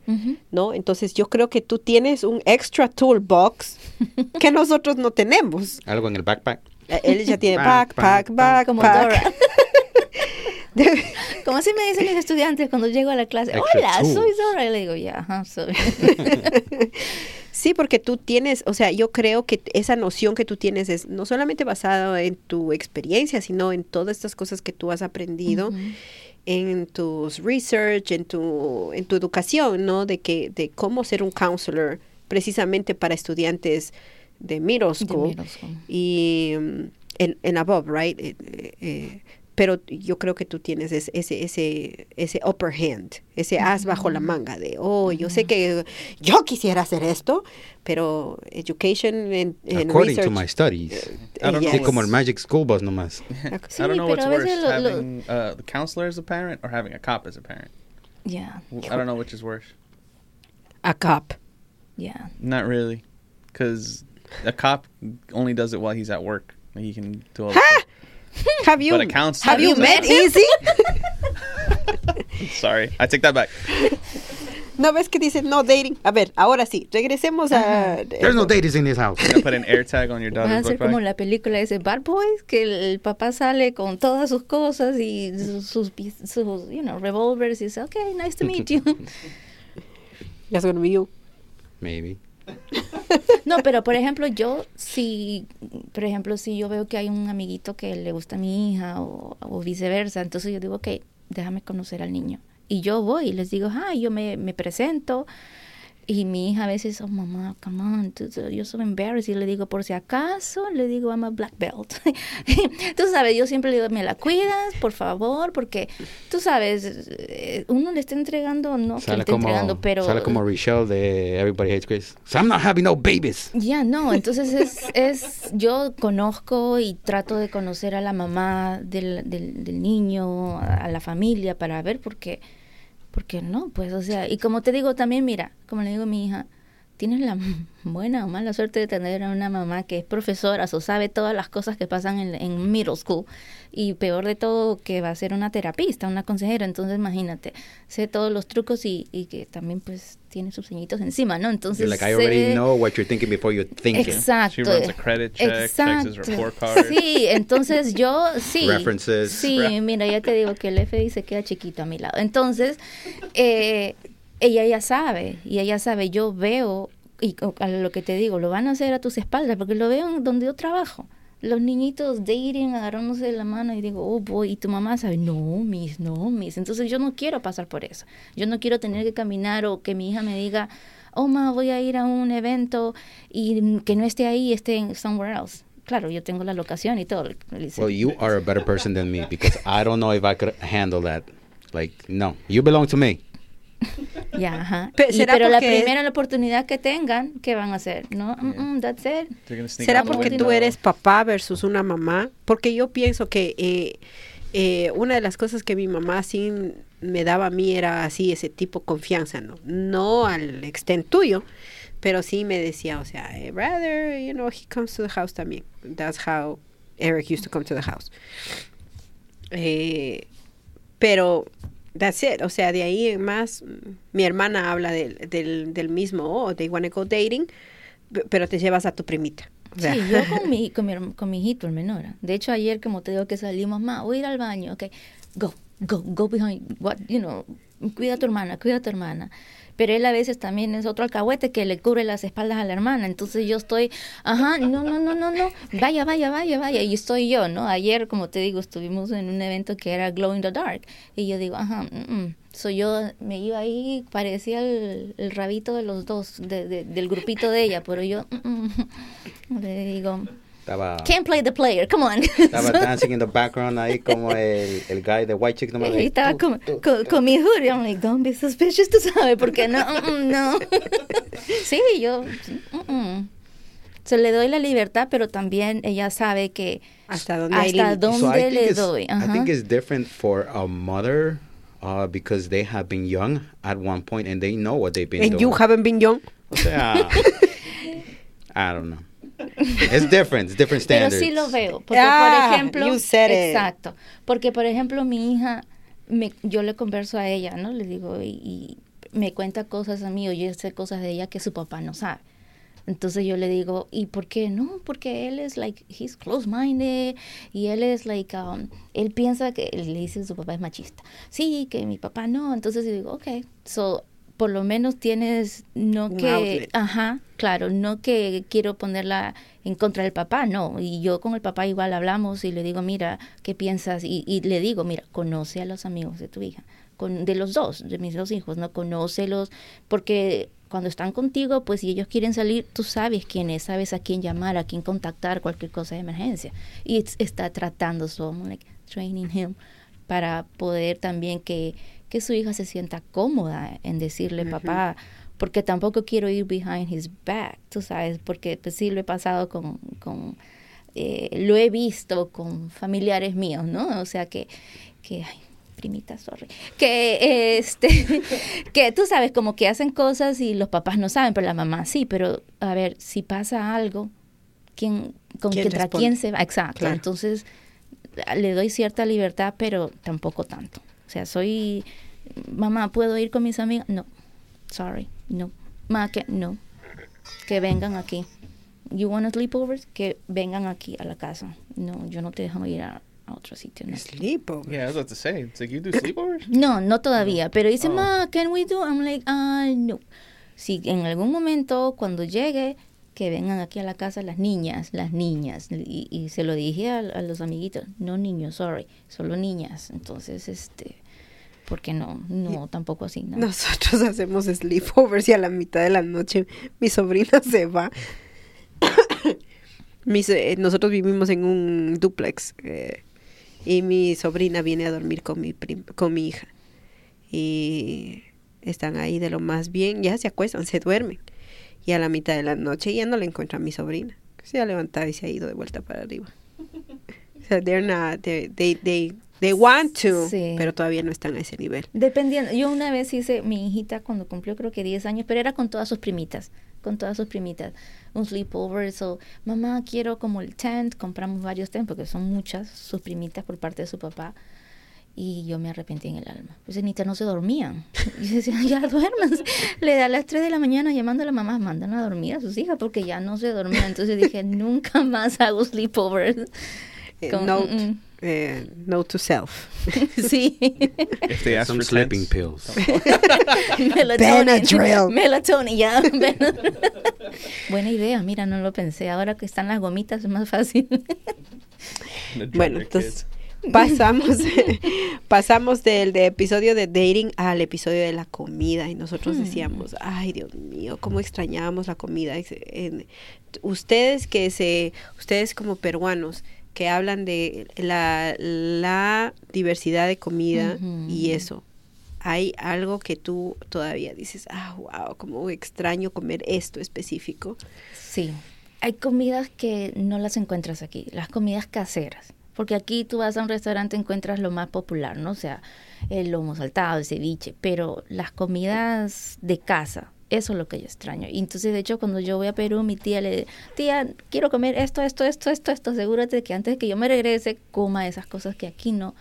¿no? Entonces yo creo que tú tienes un extra toolbox *laughs* que nosotros no tenemos. Algo en el backpack. Eh, él ya tiene backpack, backpack, como Dora. *laughs* *laughs* Como así me dicen mis estudiantes cuando llego a la clase, hola, soy Dora. Y le digo, ya, soy. *laughs* Sí, porque tú tienes, o sea, yo creo que esa noción que tú tienes es no solamente basada en tu experiencia, sino en todas estas cosas que tú has aprendido. en tus research, en tu, en tu educación, ¿no? De que, de cómo ser un counselor precisamente para estudiantes de middle school, y mm, en, en above, right? Eh, eh, pero yo creo que tú tienes ese, ese, ese upper hand, ese as bajo la manga de, oh, yo sé que yo quisiera hacer esto, pero education and, According to my studies. Uh, I don't know. como el Magic School Bus nomás. *laughs* I don't know what's worse, having uh, the counselor as a parent or having a cop as a parent. Yeah. I don't know which is worse. A cop. Yeah. Not really, because a cop only does it while he's at work. He can do all. *laughs* Have you have you met Easy? *laughs* *laughs* Sorry, I take that back. ¿No ves que dice no dating? A ver, ahora sí, regresemos a... There's no data in this house. Put an air tag on your Va a ser como la película ese Bad Boys, que el, papá sale con todas sus cosas y sus, sus, sus, you know, revolvers y dice, okay, nice to meet you. That's gonna be you. Maybe. *laughs* No, pero por ejemplo, yo si, por ejemplo, si yo veo que hay un amiguito que le gusta a mi hija o, o viceversa, entonces yo digo, ok, déjame conocer al niño. Y yo voy y les digo, ah, yo me, me presento. Y mi hija a veces, oh mamá, come on, yo soy embarrassed. Y le digo, por si acaso, le digo, I'm a black belt. *laughs* tú sabes, yo siempre le digo, me la cuidas, por favor, porque tú sabes, eh, uno le está entregando, no que le Sale está como, entregando, pero sale como Richelle de Everybody Hates Chris. So I'm not having no babies. ya, no, entonces es, es, yo conozco y trato de conocer a la mamá del, del, del niño, a, la familia, para ver por qué, porque no, pues, o sea, y como te digo también, mira, como le digo a mi hija, tienes la *laughs* buena o mala suerte de tener a una mamá que es profesora o sabe todas las cosas que pasan en, en middle school y peor de todo que va a ser una terapista, una consejera, entonces imagínate, sé todos los trucos y, y que también pues tiene sus ceñitos encima, ¿no? Entonces You're like, I already sé- know what you're thinking before you think it. Exacto. She runs a credit check, checks his report card. Sí, entonces yo sí. References. Sí, mira, ya te digo que el FBI se queda chiquito a mi lado. Entonces, eh, ella ya sabe, y ella sabe, yo veo, y a lo que te digo, lo van a hacer a tus espaldas, porque lo veo en donde yo trabajo. Los niñitos dating, agarrándose de la mano y digo, oh boy, y tu mamá sabe, no, miss, no, miss. Entonces yo no quiero pasar por eso. Yo no quiero tener que caminar o que mi hija me diga, oh ma, voy a ir a un evento y que no esté ahí, esté en somewhere else. Claro, yo tengo la locación y todo. Well, you are a better person than me because I don't know if I could handle that. Like, no, you belong to me. *laughs* Ya, ajá. *laughs* Pe- Y- ¿será pero la primera la oportunidad que tengan, ¿qué van a hacer? No, mm, mm, that's it. ¿Será porque tú eres papá versus una mamá? Porque yo pienso que eh, eh, una de las cosas que mi mamá sí me daba a mí era así, ese tipo de confianza, ¿no? No al extent tuyo, pero sí me decía, o sea, eh, rather, you know, he comes to the house también. That's how Eric used to come to the house. Eh, pero that's it. O sea, de ahí más, mi hermana habla del, del, del mismo, oh, they wanna go dating, pero te llevas a tu primita. Sí, yo con mi, con, mi, con mi hijito, el menor. De hecho, ayer, como te digo que salimos, ma, voy a ir al baño, ok, go, go, go behind, what, you know, cuida a tu hermana, cuida a tu hermana. Pero él a veces también es otro alcahuete que le cubre las espaldas a la hermana. Entonces yo estoy, ajá, no, no, no, no, no, vaya, vaya, vaya, vaya. Y estoy yo, ¿no? Ayer, como te digo, estuvimos en un evento que era Glow in the Dark. Y yo digo, ajá, mm, mm. So yo me iba ahí, parecía el, el rabito de los dos, de, de- del grupito de ella, pero yo mm, mm, *laughs* le digo, Estaba, can't play the player, come on. estaba dancing in the background ahí como el, el guy de White Chicks. No y estaba con, con, con mi hoodie, I'm like, don't be suspicious, tú sabes, porque no, *laughs* mm, mm, no. *laughs* sí, yo, mm, mm. Se le doy la libertad, pero también ella sabe que hasta dónde hasta dónde So I think le it's- doy. I think it's different for a mother uh, because they have been young at one point and they know what they've been And doing. you haven't been young. O sea, *laughs* I don't know. It's different. It's different Pero standards. sí lo veo. Porque, Ah, por ejemplo. you said it. Exacto. Porque, por ejemplo, mi hija, me, yo le converso a ella, ¿no? Le digo, y, y me cuenta cosas a mí, o yo sé cosas de ella que su papá no sabe. Entonces yo le digo, ¿y por qué? No, porque él es like, he's close-minded y él es like, um, él piensa que, le dice su papá es machista. Sí, que mi papá no. Entonces yo digo, ok, so, por lo menos tienes, no Un que, outlet. ajá, claro, no que quiero ponerla en contra del papá, no. Y yo con el papá igual hablamos y le digo, mira, ¿qué piensas? Y, y le digo, mira, conoce a los amigos de tu hija, con, de los dos, de mis dos hijos, ¿no? Conócelos, porque cuando están contigo, pues si ellos quieren salir, tú sabes quién es, sabes a quién llamar, a quién contactar, cualquier cosa de emergencia. Y es- está tratando, so I'm like training him para poder también que, que su hija se sienta cómoda en decirle, papá, porque tampoco quiero ir behind his back, tú sabes, porque pues sí lo he pasado con, con eh, lo he visto con familiares míos, ¿no? O sea que, que ay, primita, sorry, que este, *laughs* que tú sabes, como que hacen cosas y los papás no saben, pero la mamá sí, pero a ver, si pasa algo, ¿quién, con ¿Quién contra responde? quién se va? Exacto, Claro. entonces le doy cierta libertad, pero tampoco tanto. O sea, soy, mamá, ¿puedo ir con mis amigas? No. sorry, no. Ma, que no. Que vengan aquí. You want sleepovers? Que vengan aquí a la casa. No, yo no te dejo ir a, a otro sitio. No. Sleepover. Yeah, I was about to say. It's like you do sleepovers. *coughs* No, no todavía, pero dice, Oh. ma, can we do? I'm like, ah, no. Si en algún momento, cuando llegue, que vengan aquí a la casa las niñas, las niñas. Y, y se lo dije a, a los amiguitos, no niños, sorry, solo niñas. Entonces, este, porque no, no, tampoco así, no. Nosotros *laughs* hacemos sleepovers y a la mitad de la noche mi sobrina se va. *coughs* Mis, eh, nosotros vivimos en un duplex eh, y mi sobrina viene a dormir con mi, con mi hija. Y están ahí de lo más bien, ya se acuestan, se duermen. Y a la mitad de la noche ya no la encuentra mi sobrina. Se ha levantado y se ha ido de vuelta para arriba. *laughs* O sea, they're not, they, they, they, they want to, Sí. pero todavía no están a ese nivel. Dependiendo, yo una vez hice, mi hijita cuando cumplió creo que 10 años, pero era con todas sus primitas, con todas sus primitas, un sleepover, so, mamá, quiero como el tent, compramos varios tents porque son muchas sus primitas por parte de su papá, y yo me arrepentí en el alma. Pues Anita no se dormían. *laughs* Y yo decía, ya duerman. Le da a las 3 de la mañana llamando a la mamá, mandan a dormir a sus hijas porque ya no se dormían. Entonces dije, *laughs* nunca más hago sleepovers. Eh, Con- note, mm, eh, note to self. *laughs* sí. If they ask Some for sleeping pills. Benadryl. Melatonin, ya. Buena idea, mira, no lo pensé. Ahora que están las gomitas es más fácil. Bueno, entonces kids. Pasamos, *laughs* pasamos del de episodio de dating al episodio de la comida y nosotros Hmm. decíamos, ay Dios mío, cómo extrañábamos la comida. Ustedes que se, ustedes como peruanos que hablan de la, la diversidad de comida y eso. Hay algo que tú todavía dices, ah, wow, cómo extraño comer esto específico. Sí, hay comidas que no las encuentras aquí, las comidas caseras. Porque aquí tú vas a un restaurante encuentras lo más popular, ¿no? O sea, el lomo saltado, el ceviche, pero las comidas de casa, eso es lo que yo extraño. Y entonces, de hecho, cuando yo voy a Perú, mi tía le tía, quiero comer esto, esto, esto, esto, esto, asegúrate que antes de que yo me regrese, coma esas cosas que aquí no,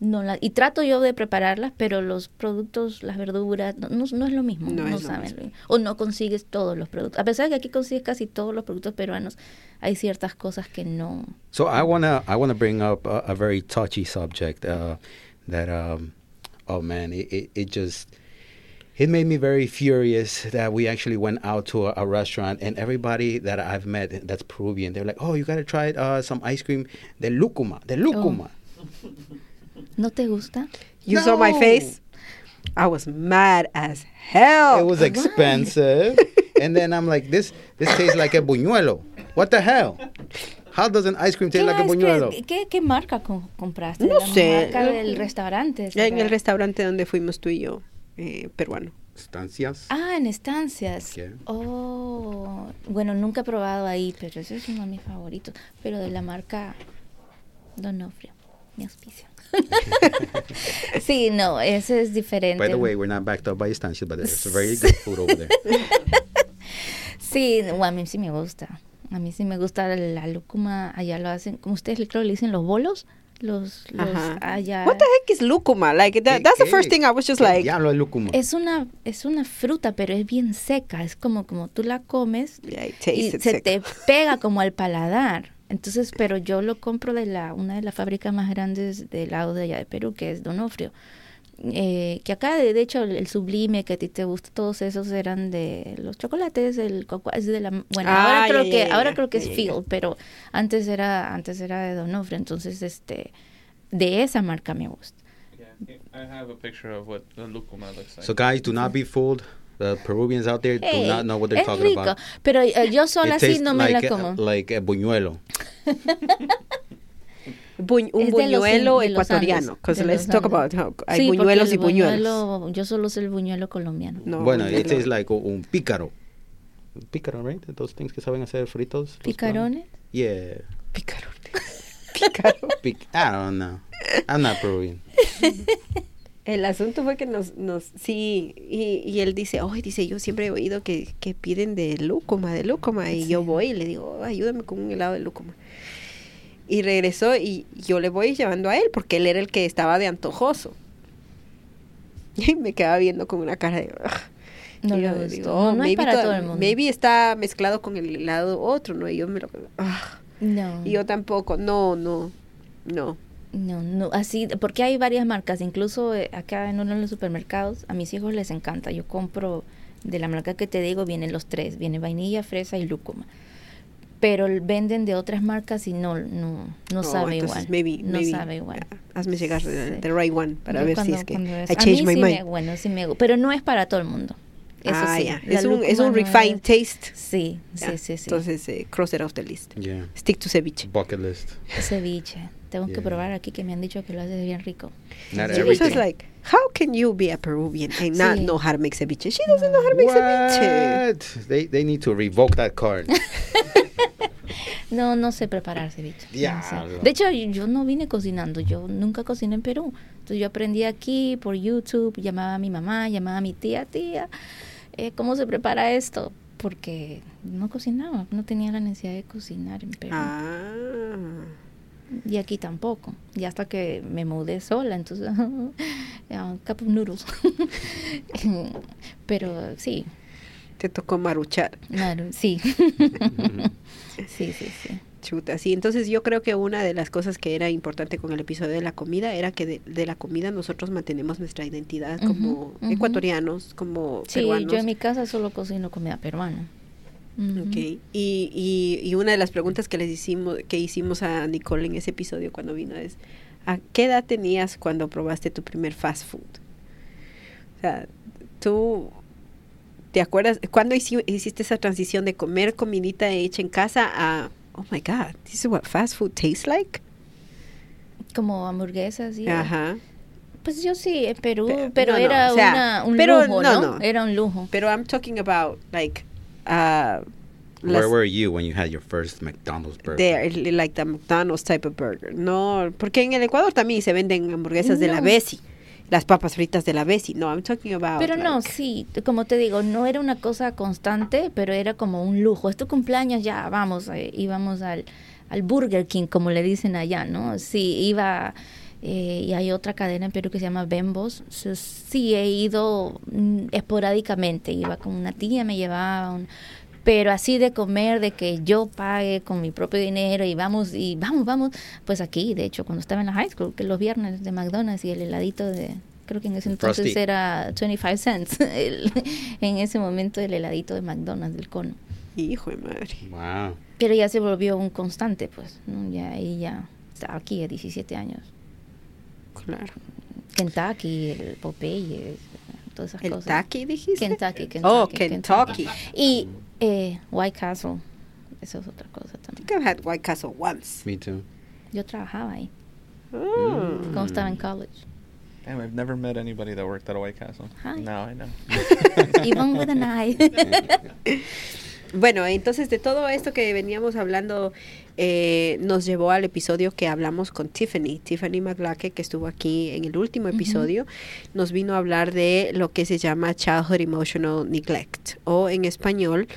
no la, y trato yo de prepararlas, pero los productos, las verduras, no, no, no es lo mismo, No no, es lo saben mismo. lo mismo. O no consigues todos los productos. A pesar de que aquí consigues casi todos los productos peruanos, hay ciertas cosas que no. So I wanna I wanna bring up a, a very touchy subject uh, that um, oh man it, it, it just it made me very furious that we actually went out to a, a restaurant and everybody that I've met that's Peruvian they're like oh you gotta try uh, some ice cream de lucuma de lucuma *laughs* ¿No te gusta? You saw my No. face? I was mad as hell. it was expensive *laughs* and then I'm like this this tastes like a buñuelo what the hell how does an ice cream taste like a que- buñuelo ¿qué, qué marca co- compraste? No La sé. marca del restaurante. en ¿será? el restaurante donde fuimos tú y yo, eh, peruano. estancias Ah, en estancias. ¿Qué? Oh, bueno, nunca he probado ahí, pero ese es uno de mis favoritos. Pero de la marca Donofrio, mi auspicio. *laughs* sí, no, ese es diferente. by the way we're not backed up by estancias but there's very *laughs* good food over there *laughs* Sí, bueno, a mí sí me gusta. A mí sí me gusta la lúcuma. Allá lo hacen, como ustedes creo le dicen los bolos. Los, los allá. What the heck is lucuma? Like that, that's the ¿Qué- first thing I was just like. Diablo, es lúcuma. Es una, es una fruta, pero es bien seca. Es como, como tú la comes Yeah, y se sick. te pega como al paladar. Entonces, pero yo lo compro de la una de las fábricas más grandes del lado de allá de Perú, que es Donofrio. Eh, que acá, de, de hecho, el, el sublime que a ti te gusta, todos esos eran de los chocolates, el cocoa, es de la, bueno, Ah, ahora creo ya, que, ahora creo que es Field, pero antes era, antes era de Donofrio, entonces, este, de esa marca me gusta. Yeah, I have a picture of what the lucuma looks like. So guys, do not be fooled. The Peruvians out there do Hey, not know what they're talking rico, about. pero eh, yo sola It sí tastes no me like la como. like a buñuelo. Buñ- un buñuelo los ecuatoriano. Because let's talk about how hay Sí, buñuelos el y buñuelos. buñuelo- Yo solo sé el buñuelo colombiano. No, bueno, buñuelo. it tastes like un, un pícaro. Pícaro, right? Those things que saben hacer fritos. ¿Picarones? Yeah. Pícaro. *laughs* Pícaro. Pic- I don't know. I'm not Peruvian. *laughs* El asunto fue que nos, nos sí, y, y él dice, oh, dice, yo siempre he oído que, que piden de lúcuma, de lúcuma, y yo voy y le digo, "Oh, ayúdame con un helado de lúcuma. Y regresó y yo le voy llevando a él porque él era el que estaba de antojoso. *laughs* Y me quedaba viendo con una cara de... No Y yo digo, No, oh, no es para to- todo el mundo. Maybe está mezclado con el helado otro, ¿no? Y yo me lo... No. y yo tampoco, no, no, no. No, no, así, porque hay varias marcas, incluso eh, acá en uno de los supermercados, a mis hijos les encanta, yo compro de la marca que te digo, vienen los tres, viene vainilla, fresa y lúcuma, pero venden de otras marcas y no, no, no Oh, sabe entonces igual, maybe- no maybe, sabe igual. ah, Hazme llegar the, Sí. the right one para Yo ver cuando- si es que es- I mí my sí mind. me, bueno, sí me pero no es para todo el mundo, eso ah, sí. ya. la Es un, es un no refined taste. Sí, sí, sí, sí. Entonces, eh, cross it off the list. Yeah. Stick to ceviche. Bucket list. Ceviche, tengo que Yeah. probar aquí que me han dicho que lo haces bien rico. Not She was like, how can you be a Peruvian and not Sí. know how to make ceviche? She doesn't know how to make ceviche. What? They, they need to revoke that card. *laughs* No, no sé preparar ceviche. no sé. De hecho, yo yo no vine cocinando, yo nunca cociné en Perú. Entonces yo aprendí aquí por YouTube, llamaba a mi mamá, llamaba a mi tía, tía, eh, ¿cómo se prepara esto? Porque no cocinaba, no tenía la necesidad de cocinar en Perú. Ah. Y aquí tampoco. Y hasta que me mudé sola, entonces, *laughs* a cup of noodles. *laughs* Pero sí, Te tocó maruchar. claro, sí. *laughs* sí, sí, sí. Chuta, sí. Entonces yo creo que una de las cosas que era importante con el episodio de la comida era que de, de la comida nosotros mantenemos nuestra identidad como ecuatorianos, como Sí, peruanos. yo en mi casa solo cocino comida peruana. Ujú. Ok. Y, y, y una de las preguntas que les hicimos, que hicimos a Nicole en ese episodio cuando vino es ¿a qué edad tenías cuando probaste tu primer fast food? O sea, tú ¿te acuerdas cuándo hici- hiciste esa transición de comer comidita hecha en casa a oh my god, this is what fast food tastes like? Como hamburguesas y Ajá. Pues yo sí, en Perú, Pe- pero no, no, era o sea, una, un pero lujo, no. Era un lujo. Pero I'm talking about like uh Where were you when you had your first McDonald's burger? there, like the McDonald's type of burger. No, porque en el Ecuador también se venden hamburguesas de la No. Bessie, las papas fritas de la Bessie. No, I'm talking about. Pero no, like- sí, como te digo, no era una cosa constante, pero era como un lujo. Es tu cumpleaños, ya, vamos, eh, íbamos al, al Burger King, como le dicen allá, ¿no? Sí, iba, eh, y hay otra cadena en Perú que se llama Bembos. So, sí, he ido mm, esporádicamente, iba con una tía, me llevaba un... Pero así de comer, de que yo pague con mi propio dinero y vamos, y vamos, vamos, pues aquí, de hecho, cuando estaba en la high school, que los viernes de McDonald's y el heladito de, creo que en ese entonces Frosty. era 25 cents, *laughs* el- en ese momento el heladito de McDonald's, del cono. Hijo de madre. Wow. Pero ya se volvió un constante, pues, ¿no? ya ahí ya estaba aquí a 17 años. Claro. Kentucky, el Popeye, todas esas ¿El cosas. Taki dijiste? Kentucky, Kentucky. Oh, Kentucky. Y eh, White Castle, eso es otra cosa I también. think I've had White Castle once. Me too. Yo trabajaba ahí, Oh. cuando estaba en college. Damn, I've never met anybody that worked at a White Castle. Hi. Now I know. *laughs* Even with an eye. *laughs* Bueno, entonces de todo esto que veníamos hablando eh, nos llevó al episodio que hablamos con Tiffany, Tiffany McLache, que estuvo aquí en el último episodio, nos vino a hablar de lo que se llama Childhood Emotional Neglect o en español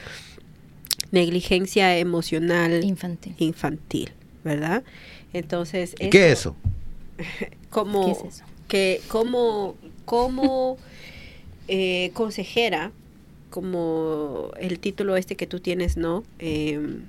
negligencia emocional Infantil. infantil, ¿verdad? Entonces, ¿Y qué es esto- eso? *laughs* como ¿Qué es eso? que como como *laughs* eh, consejera como el título este que tú tienes no Em,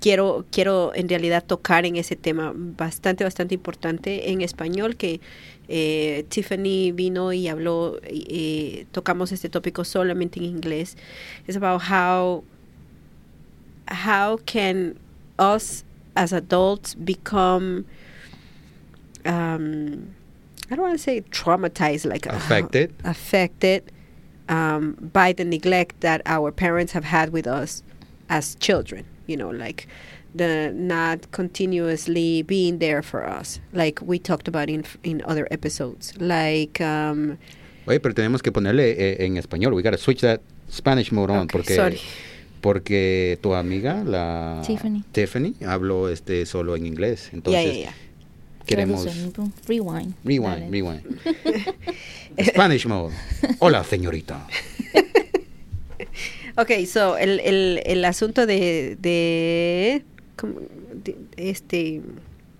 quiero quiero en realidad tocar en ese tema bastante bastante importante en español que eh, Tiffany vino y habló y, eh, tocamos este tópico solamente en inglés es about how how can us as adults become um I don't want to say traumatized like uh, Affected. affected um, by the neglect that our parents have had with us as children you know like the not continuously being there for us like we talked about in in other episodes like um Oye, pero tenemos que ponerle eh, en español. We gotta switch that Spanish mode on okay, porque sorry porque tu amiga la Tiffany. Tiffany habló este solo en inglés. yeah Entonces yeah yeah queremos Traducción, Rewind. rewind, Dale. rewind. *laughs* Spanish mode. Hola, señorita. *laughs* Ok, so el, el, el asunto de, de, este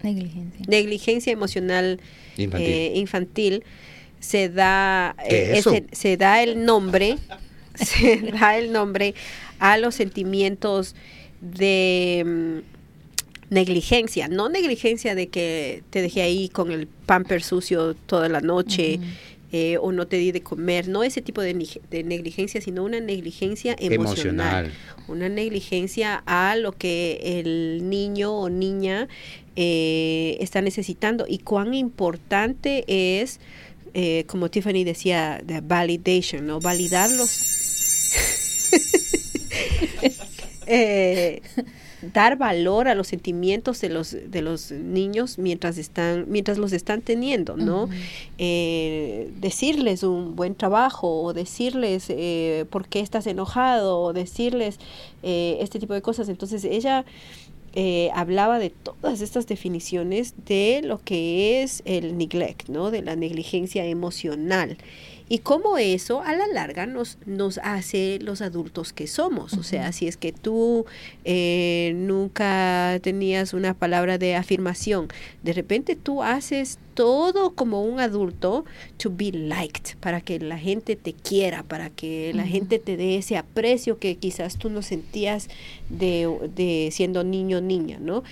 Negligencia. negligencia emocional Infantil. eh, infantil, se da, ¿Qué eh, es se da el nombre, *laughs* se da el nombre a los sentimientos de mm, negligencia, no negligencia de que te dejé ahí con el pamper sucio toda la noche. Eh, o no te di de comer, no ese tipo de, negligencia, sino una negligencia emocional, Emocional. una negligencia a lo que el niño o niña eh, está necesitando y cuán importante es, eh, como Tiffany decía, de validation, ¿no? Validar los... *laughs* Eh, dar valor a los sentimientos de los de los niños mientras están mientras los están teniendo no eh, decirles un buen trabajo o decirles eh, por qué estás enojado o decirles eh, este tipo de cosas entonces ella eh, hablaba de todas estas definiciones de lo que es el neglect, ¿no? De la negligencia emocional. Y cómo eso a la larga nos, nos hace los adultos que somos. O sea, si es que tú eh, nunca tenías una palabra de afirmación, de repente tú haces todo como un adulto to be liked, para que la gente te quiera, para que la gente te dé ese aprecio que quizás tú no sentías de, de siendo niño o niña, ¿no?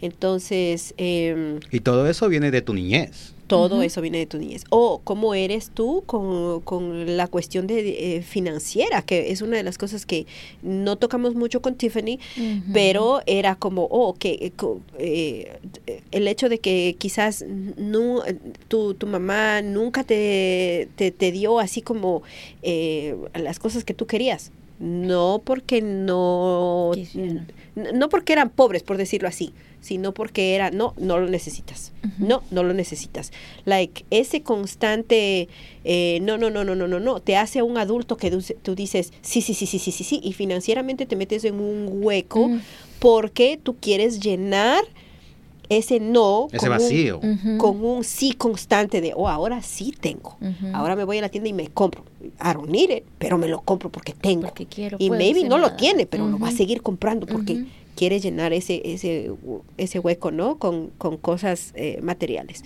Entonces, em, Y todo eso viene de tu niñez. todo eso viene de tu niñez. O cómo eres tú con, con la cuestión de, eh, financiera, que es una de las cosas que no tocamos mucho con Tiffany, pero era como, oh, que eh, eh, el hecho de que quizás nu- tu, tu mamá nunca te, te, te dio así como eh, las cosas que tú querías. No porque no, no porque eran pobres, por decirlo así, sino porque era, no, no lo necesitas. No, no lo necesitas. Like, ese constante, eh, no, no, no, no, no, no, no, te hace un adulto que tú, dices, sí, sí, sí, sí, sí, sí, sí, y financieramente te metes en un hueco porque tú quieres llenar ese no Ese con un- con sí constante de, oh, ahora sí tengo. Ahora me voy a la tienda y me compro. I don't need it, pero me lo compro porque tengo. Porque quiero, y maybe no lo tiene, pero lo va a seguir comprando porque quiere llenar ese, ese, ese hueco, ¿no? Con, con cosas eh, materiales.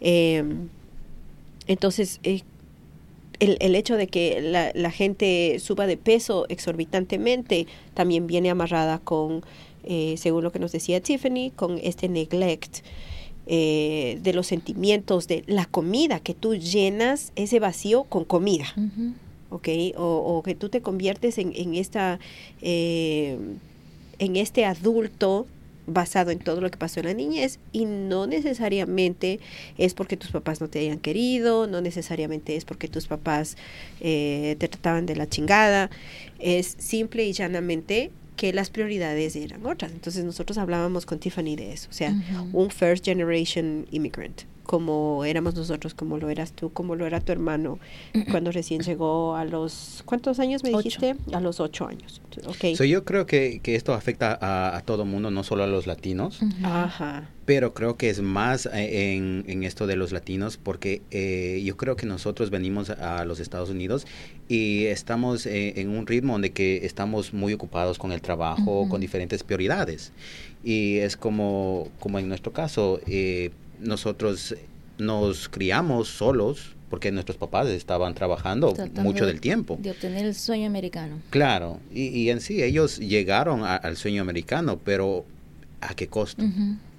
Eh, entonces, eh, el, el hecho de que la, la gente suba de peso exorbitantemente también viene amarrada con, eh, según lo que nos decía Tiffany, con este neglect eh, de los sentimientos, de la comida, que tú llenas ese vacío con comida. Ujú. ¿ok? O, o que tú te conviertes en, en esta, eh, en este adulto basado en todo lo que pasó en la niñez y no necesariamente es porque tus papás no te hayan querido, no necesariamente es porque tus papás eh, te trataban de la chingada, es simple y llanamente que las prioridades eran otras. Entonces nosotros hablábamos con Tiffany de eso, o sea, un first generation immigrant, como éramos nosotros, como lo eras tú, como lo era tu hermano, *clears throat* cuando recién llegó a los, ¿cuántos años me Ocho. dijiste? A los ocho años. Ok. So, yo creo que, que esto afecta a, a todo mundo, no solo a los latinos. Ajá. pero creo que es más eh, en, en esto de los latinos porque eh, yo creo que nosotros venimos a los Estados Unidos y estamos eh, en un ritmo donde que estamos muy ocupados con el trabajo, con diferentes prioridades. Y es como, como en nuestro caso, eh, nosotros nos criamos solos porque nuestros papás estaban trabajando Tratando mucho de- del tiempo. De obtener el sueño americano. Claro, y, y en sí ellos llegaron a- al sueño americano, pero ¿a qué costo?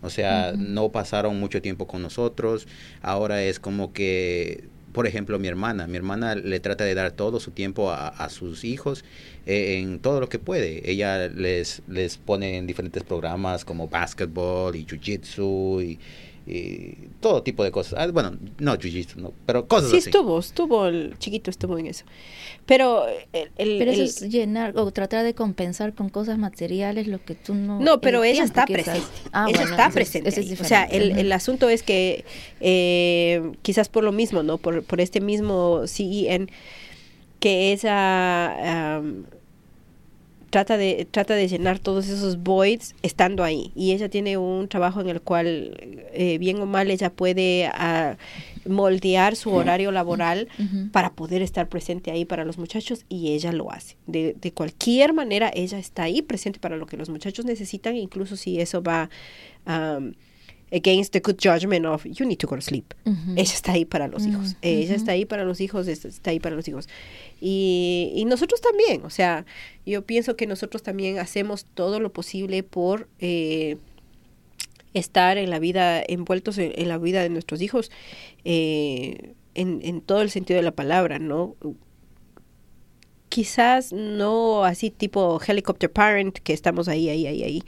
O sea, no pasaron mucho tiempo con nosotros. Ahora es como que, por ejemplo, mi hermana, mi hermana le trata de dar todo su tiempo a, a sus hijos eh, en todo lo que puede. Ella les, les pone en diferentes programas como basketball y jiu-jitsu y, y todo tipo de cosas. Ah, bueno, no jiu-jitsu, no, pero cosas Sí así. estuvo, estuvo, el chiquito estuvo en eso. Pero el... el- Pero eso el- es llenar o tratar de compensar con cosas materiales lo que tú no. No, pero el ella está presente. Ah, ella bueno, está ese es- presente. es o sea, el, el asunto es que eh, quizás por lo mismo, ¿no? Por, por este mismo CEN, que am, trata de trata de llenar todos esos voids estando ahí y ella tiene un trabajo en el cual eh, bien o mal ella puede ah, moldear su horario laboral para poder estar presente ahí para los muchachos y ella lo hace. De, de cualquier manera, ella está ahí presente para lo que los muchachos necesitan, incluso si eso va am, against the good judgment of you need to go to sleep. Ella está ahí para los hijos. Ella está ahí para los hijos, es- está ahí para los hijos. Y, y nosotros también, o sea, yo pienso que nosotros también hacemos todo lo posible por eh, estar en la vida, envueltos en, en la vida de nuestros hijos, eh, en, en todo el sentido de la palabra, ¿no? Quizás no así tipo helicopter parent, que estamos ahí, ahí, ahí, ahí.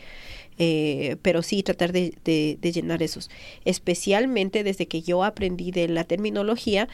Eh, pero sí tratar de, de- de llenar esos. Especialmente desde que yo aprendí de la terminología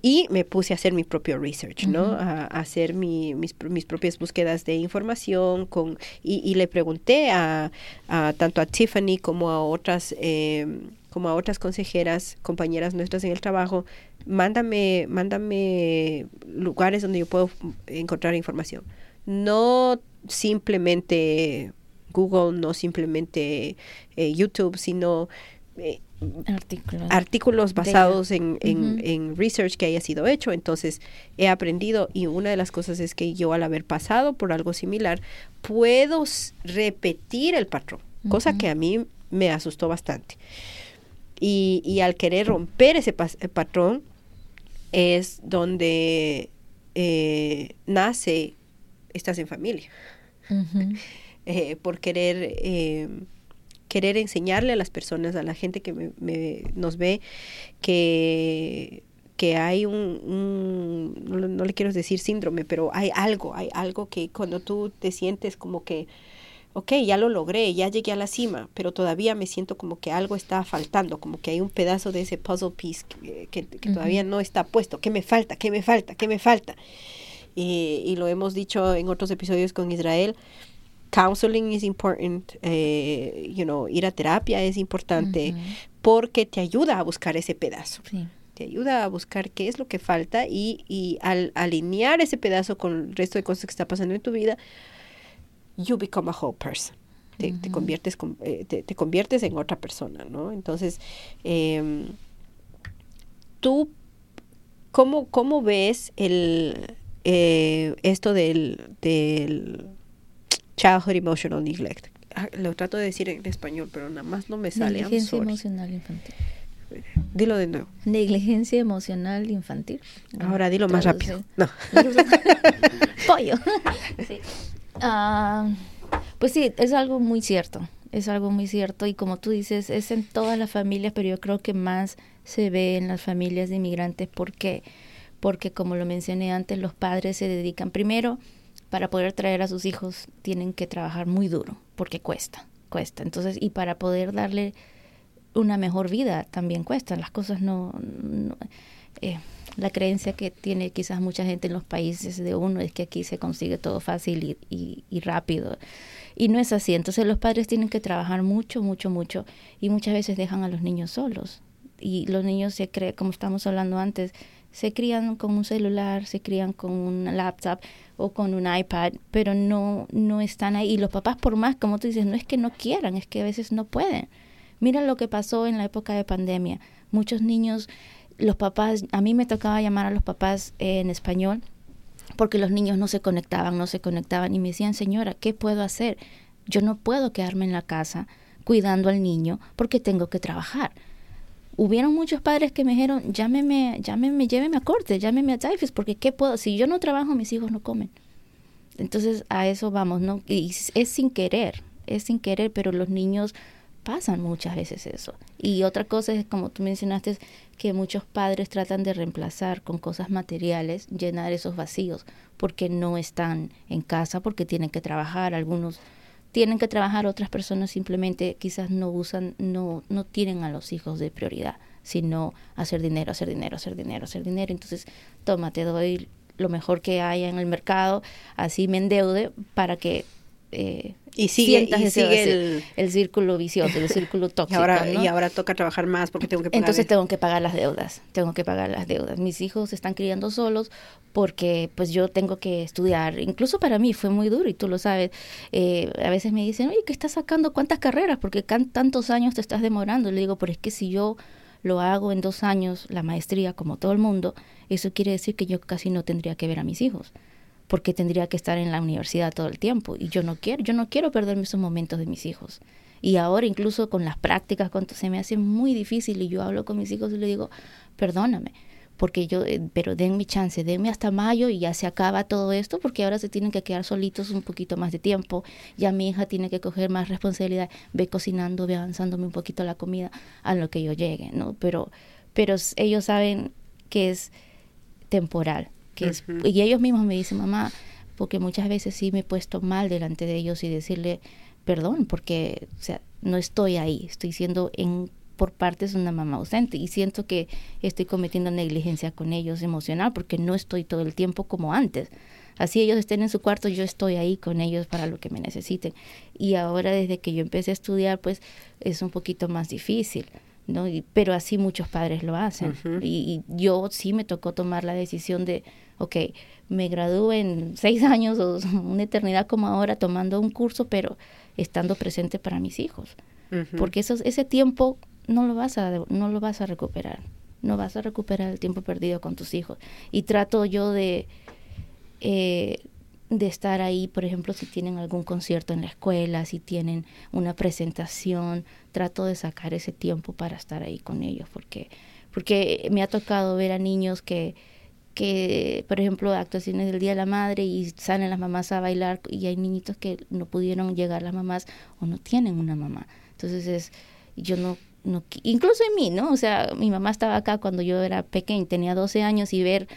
y me puse a hacer mi propio research, ¿no? A, a hacer mi- mis, mis propias búsquedas de información con, y, y le pregunté a, a tanto a Tiffany como a otras eh, como a otras consejeras, compañeras nuestras en el trabajo, mándame, mándame lugares donde yo puedo encontrar información. No simplemente Google, no simplemente eh, YouTube, sino eh, Artículos. artículos basados en, en, en research que haya sido hecho. Entonces he aprendido y una de las cosas es que yo al haber pasado por algo similar puedo repetir el patrón, cosa que a mí me asustó bastante. Y, y al querer romper ese eh, patrón es donde eh, nace Estás en Familia. Eh, por querer eh, querer enseñarle a las personas, a la gente que me- me- nos ve, que que hay un, un- no, le- no le quiero decir síndrome, pero hay algo, hay algo que cuando tú te sientes como que, ok, ya lo logré, ya llegué a la cima, pero todavía me siento como que algo está faltando, como que hay un pedazo de ese puzzle piece que, que- que Ujú. todavía no está puesto, ¿qué me falta? ¿Qué me falta? ¿Qué me falta? Y, y lo hemos dicho en otros episodios con Israel, counseling is important, eh, you know, ir a terapia es importante porque te ayuda a buscar ese pedazo, Sí. te ayuda a buscar qué es lo que falta y, y al alinear ese pedazo con el resto de cosas que está pasando en tu vida, you become a whole person. Te, te conviertes con- eh, te, te conviertes en otra persona, ¿no? Entonces, em, tú, ¿cómo, cómo ves el eh, esto del, del childhood emotional neglect? Ah, Lo trato de decir en español, pero nada más no me sale. Negligencia emocional infantil. Dilo de nuevo. Negligencia emocional infantil. Ahora dilo más rápido. No. *laughs* Pollo. *laughs* Sí. Ah, pues sí, es algo muy cierto. Es algo muy cierto. Y como tú dices, es en todas las familias, pero yo creo que más se ve en las familias de inmigrantes. ¿Por qué? Porque como lo mencioné antes, los padres se dedican primero para poder traer a sus hijos, tienen que trabajar muy duro, porque cuesta, cuesta. Entonces, y para poder darle una mejor vida también cuesta. Las cosas no... eh, la creencia que tiene quizás mucha gente en los países de uno es que aquí se consigue todo fácil y, y- y rápido. Y no es así. Entonces los padres tienen que trabajar mucho, mucho, mucho. Y muchas veces dejan a los niños solos. Y los niños se creen, como estamos hablando antes, se crían con un celular, se crían con un laptop o con un iPad, pero no, no están ahí. Y los papás, por más, como tú dices, no es que no quieran, es que a veces no pueden. Mira lo que pasó en la época de pandemia. Muchos niños, los papás, a mí me tocaba llamar a los papás en español porque los niños no se conectaban, no se conectaban y me decían, señora, ¿qué puedo hacer? Yo no puedo quedarme en la casa cuidando al niño porque tengo que trabajar. Hubieron muchos padres que me dijeron, llámeme, llámeme, lléveme a corte, llámeme a Typhus, porque ¿qué puedo? Si yo no trabajo, mis hijos no comen. Entonces a eso vamos, ¿no? Y es sin querer, es sin querer, pero los niños pasan muchas veces eso. Y otra cosa es, como tú mencionaste, que muchos padres tratan de reemplazar con cosas materiales, llenar esos vacíos, porque no están en casa, porque tienen que trabajar, algunos tienen que trabajar, otras personas simplemente quizás no usan, no, no tienen a los hijos de prioridad, sino hacer dinero, hacer dinero, hacer dinero, hacer dinero. Entonces, toma, te doy lo mejor que haya en el mercado, así me endeude para que eh, Y sigue, sientas y el, el círculo vicioso, el círculo y tóxico. ahora, ¿no? y ahora toca trabajar más porque tengo que pagar. Entonces tengo que pagar las deudas, tengo que pagar las deudas. Mis hijos se están criando solos porque pues yo tengo que estudiar. Incluso para mí fue muy duro y tú lo sabes. Eh, a veces me dicen, oye, ¿qué estás sacando? ¿Cuántas carreras? Porque tantos años te estás demorando. Le digo, pero es que si yo lo hago en dos años, la maestría como todo el mundo, eso quiere decir que yo casi no tendría que ver a mis hijos porque tendría que estar en la universidad todo el tiempo y yo no quiero, yo no quiero perderme esos momentos de mis hijos. Y ahora incluso con las prácticas, cuando se me hace muy difícil y yo hablo con mis hijos y le digo, perdóname, porque yo, eh, pero den mi chance, denme hasta mayo y ya se acaba todo esto, porque ahora se tienen que quedar solitos un poquito más de tiempo, ya mi hija tiene que coger más responsabilidad, ve cocinando, ve avanzándome un poquito la comida a lo que yo llegue, ¿no? Pero, pero ellos saben que es temporal, que es, y ellos mismos me dicen, mamá, porque muchas veces sí me he puesto mal delante de ellos y decirle perdón, porque o sea, no estoy ahí, estoy siendo en por partes de una mamá ausente y siento que estoy cometiendo negligencia con ellos emocional porque no estoy todo el tiempo como antes. Así ellos estén en su cuarto, yo estoy ahí con ellos para lo que me necesiten. Y ahora desde que yo empecé a estudiar, pues es un poquito más difícil. ¿no? pero así muchos padres lo hacen. y, y, yo sí me tocó tomar la decisión de, ok, me gradúo en seis *laughs* años o una eternidad como ahora tomando un curso, pero estando presente para mis hijos. Porque eso, ese tiempo no lo vas a no lo vas a recuperar. No vas a recuperar el tiempo perdido con tus hijos. Y trato yo de eh, de estar ahí por ejemplo si tienen algún concierto en la escuela si tienen una presentación trato de sacar ese tiempo para estar ahí con ellos porque porque me ha tocado ver a niños que que, por ejemplo, actuaciones del Día de la Madre y salen las mamás a bailar y hay niñitos que no pudieron llegar las mamás o no tienen una mamá. Entonces es, yo no no, incluso en mí, ¿no? O sea, mi mamá estaba acá cuando yo era pequeña, tenía 12 años y ver,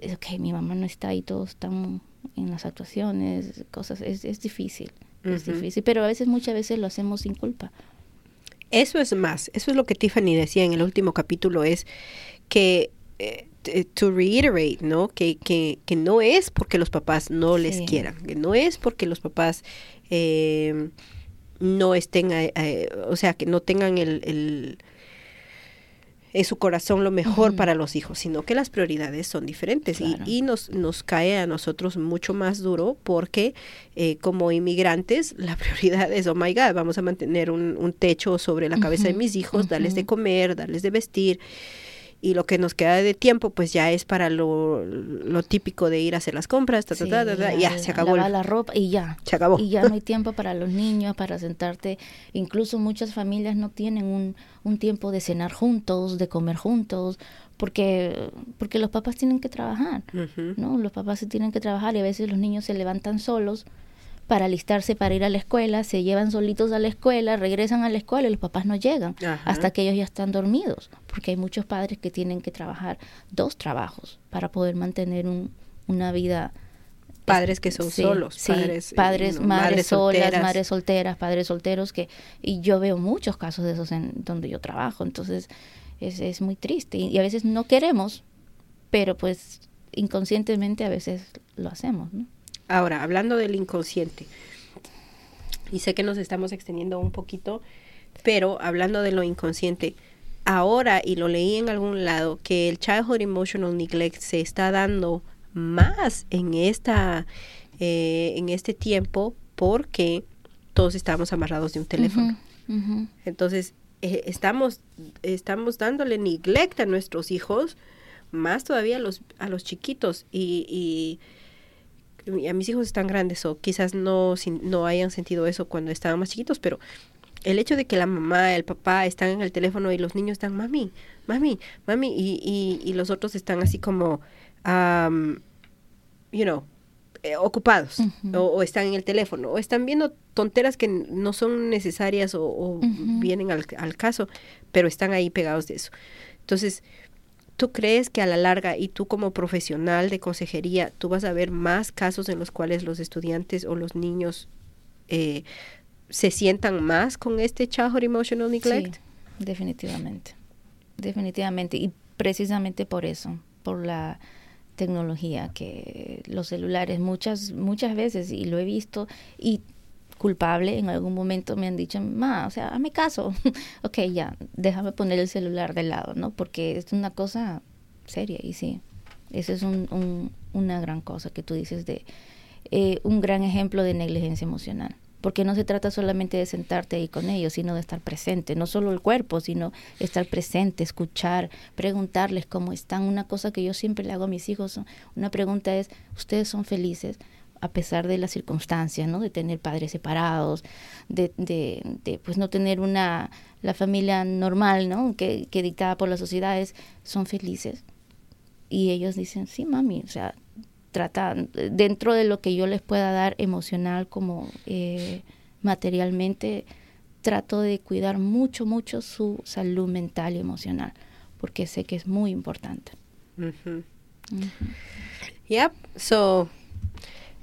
ok, mi mamá no está ahí, todos están en las actuaciones, cosas, es, es difícil, es difícil, pero a veces, muchas veces lo hacemos sin culpa. Eso es más, eso es lo que Tiffany decía en el último capítulo, es que, eh, to reiterate, ¿no? Que, que, que, no es porque los papás no les quieran, que no es porque los papás... Eh, no estén, eh, eh, o sea, que no tengan el, el en su corazón lo mejor para los hijos, sino que las prioridades son diferentes. Y, y, nos, nos cae a nosotros mucho más duro porque eh, como inmigrantes *laughs* la prioridad es, oh my God, vamos a mantener un, un techo sobre la cabeza de mis hijos, darles de comer, darles de vestir y lo que nos queda de tiempo pues ya es para lo, lo típico de ir a hacer las compras, ta, ya, se acabó. la ropa y ya. Se acabó. Y ya no hay *laughs* tiempo para los niños, para sentarte. Incluso muchas familias no tienen un, un tiempo de cenar juntos, de comer juntos, porque porque los papás tienen que trabajar, ¿no? Los papás se tienen que trabajar y a veces los niños se levantan solos para alistarse para ir a la escuela, se llevan solitos a la escuela, regresan a la escuela y los papás no llegan hasta que ellos ya están dormidos, porque hay muchos padres que tienen que trabajar dos trabajos para poder mantener un, una vida padres que son solos, padres, padres madres, solas, solteras. madres solteras, padres solteros que y yo veo muchos casos de esos en donde yo trabajo, entonces es, es muy triste y, y a veces no queremos, pero pues inconscientemente a veces lo hacemos, ¿no? Ahora, hablando del inconsciente, y sé que nos estamos extendiendo un poquito, pero hablando de lo inconsciente, ahora, y lo leí en algún lado, que el childhood emotional neglect se está dando más en esta eh, en este tiempo porque todos estamos amarrados de un teléfono. Entonces, eh, estamos, estamos dándole neglect a nuestros hijos, más todavía a los, a los chiquitos. y a mis hijos están grandes o quizás no, no hayan sentido eso cuando estaban más chiquitos, pero el hecho de que la mamá, el papá están en el teléfono y los niños están, mami, mami, mami, y, y, los otros están así como, you know, eh, ocupados o, están en el teléfono o están viendo tonteras que no son necesarias o, vienen al, al, caso, pero están ahí pegados de eso. Entonces, ¿Tú crees que a la larga, y tú como profesional de consejería, tú vas a ver más casos en los cuales los estudiantes o los niños eh, se sientan más con este childhood emotional neglect? Sí, definitivamente. Definitivamente. Y precisamente por eso, por la tecnología, que los celulares muchas, muchas veces, y lo he visto, y culpable, en algún momento me han dicho, ma, o sea, hazme caso, *laughs* ok, ya, déjame poner el celular de lado, ¿no? Porque es una cosa seria y sí, eso es un, una gran cosa que tú dices de eh, un gran ejemplo de negligencia emocional. Porque no se trata solamente de sentarte ahí con ellos, sino de estar presente, no solo el cuerpo, sino estar presente, escuchar, preguntarles cómo están. Una cosa que yo siempre le hago a mis hijos, una pregunta es, ¿ustedes son felices? A pesar de las circunstancias, ¿no? De tener padres separados, de, de, de pues no tener una, la familia normal, ¿no? Que, que dictada por las sociedades, son felices. Y ellos dicen, sí, mami, o sea, trata, dentro de lo que yo les pueda dar emocional como eh, materialmente, trato de cuidar mucho, mucho su salud mental y emocional, porque sé que es muy importante. Yep. So,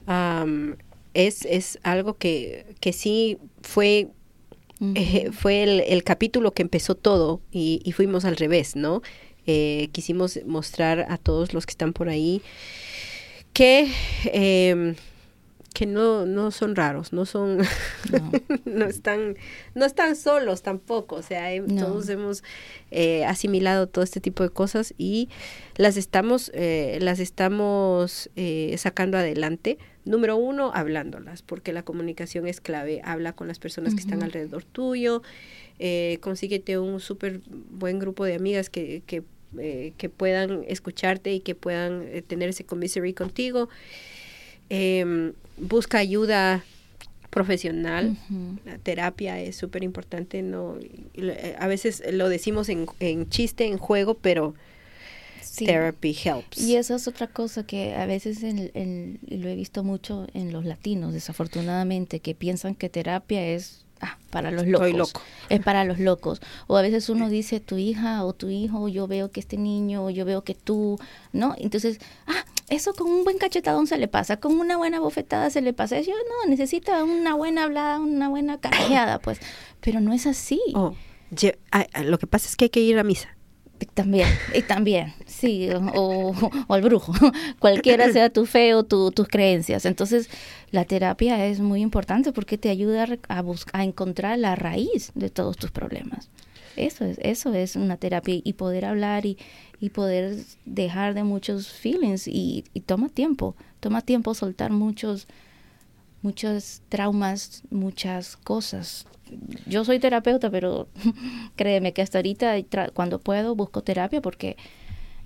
um, es, es algo que, que sí fue, eh, fue el, el capítulo que empezó todo y, y fuimos al revés, ¿no? Eh, quisimos mostrar a todos los que están por ahí que, em, que no, no son raros, no son, No. *laughs* no están, no están solos tampoco, o sea, No. todos hemos eh, asimilado todo este tipo de cosas y las estamos, eh, las estamos eh, sacando adelante. Número uno, hablándolas, porque la comunicación es clave. Habla con las personas que están alrededor tuyo, eh, consíguete un súper buen grupo de amigas que, que, eh, que puedan escucharte y que puedan eh, tener ese commissary contigo. Em, busca ayuda profesional. La terapia es súper importante, no, eh, a veces lo decimos en, en chiste, en juego, pero Sí. therapy helps. Y esa es otra cosa que a veces en, en- lo he visto mucho en los latinos, desafortunadamente, que piensan que terapia es ah, para los locos. Estoy loco. Es para los locos. O a veces uno dice, tu hija o tu hijo, yo veo que este niño, yo veo que tú, ¿no? Entonces, ah, eso con un buen cachetadón se le pasa, con una buena bofetada se le pasa. Yo no, necesita una buena hablada, una buena carajada, pues. Pero no es así. Oh, lle- ah, ah, lo que pasa es que hay que ir a misa. También, y también, sí, o, o al brujo, *laughs* cualquiera sea tu fe o tu- tus creencias. Entonces, la terapia es muy importante porque te ayuda a, re- a, bus- a encontrar la raíz de todos tus problemas. Eso es, eso es una terapia y poder hablar y, y poder dejar de muchos feelings y, y toma tiempo, toma tiempo soltar muchos, muchos traumas, muchas cosas. Yo soy terapeuta, pero *laughs* créeme que hasta ahorita cuando puedo busco terapia porque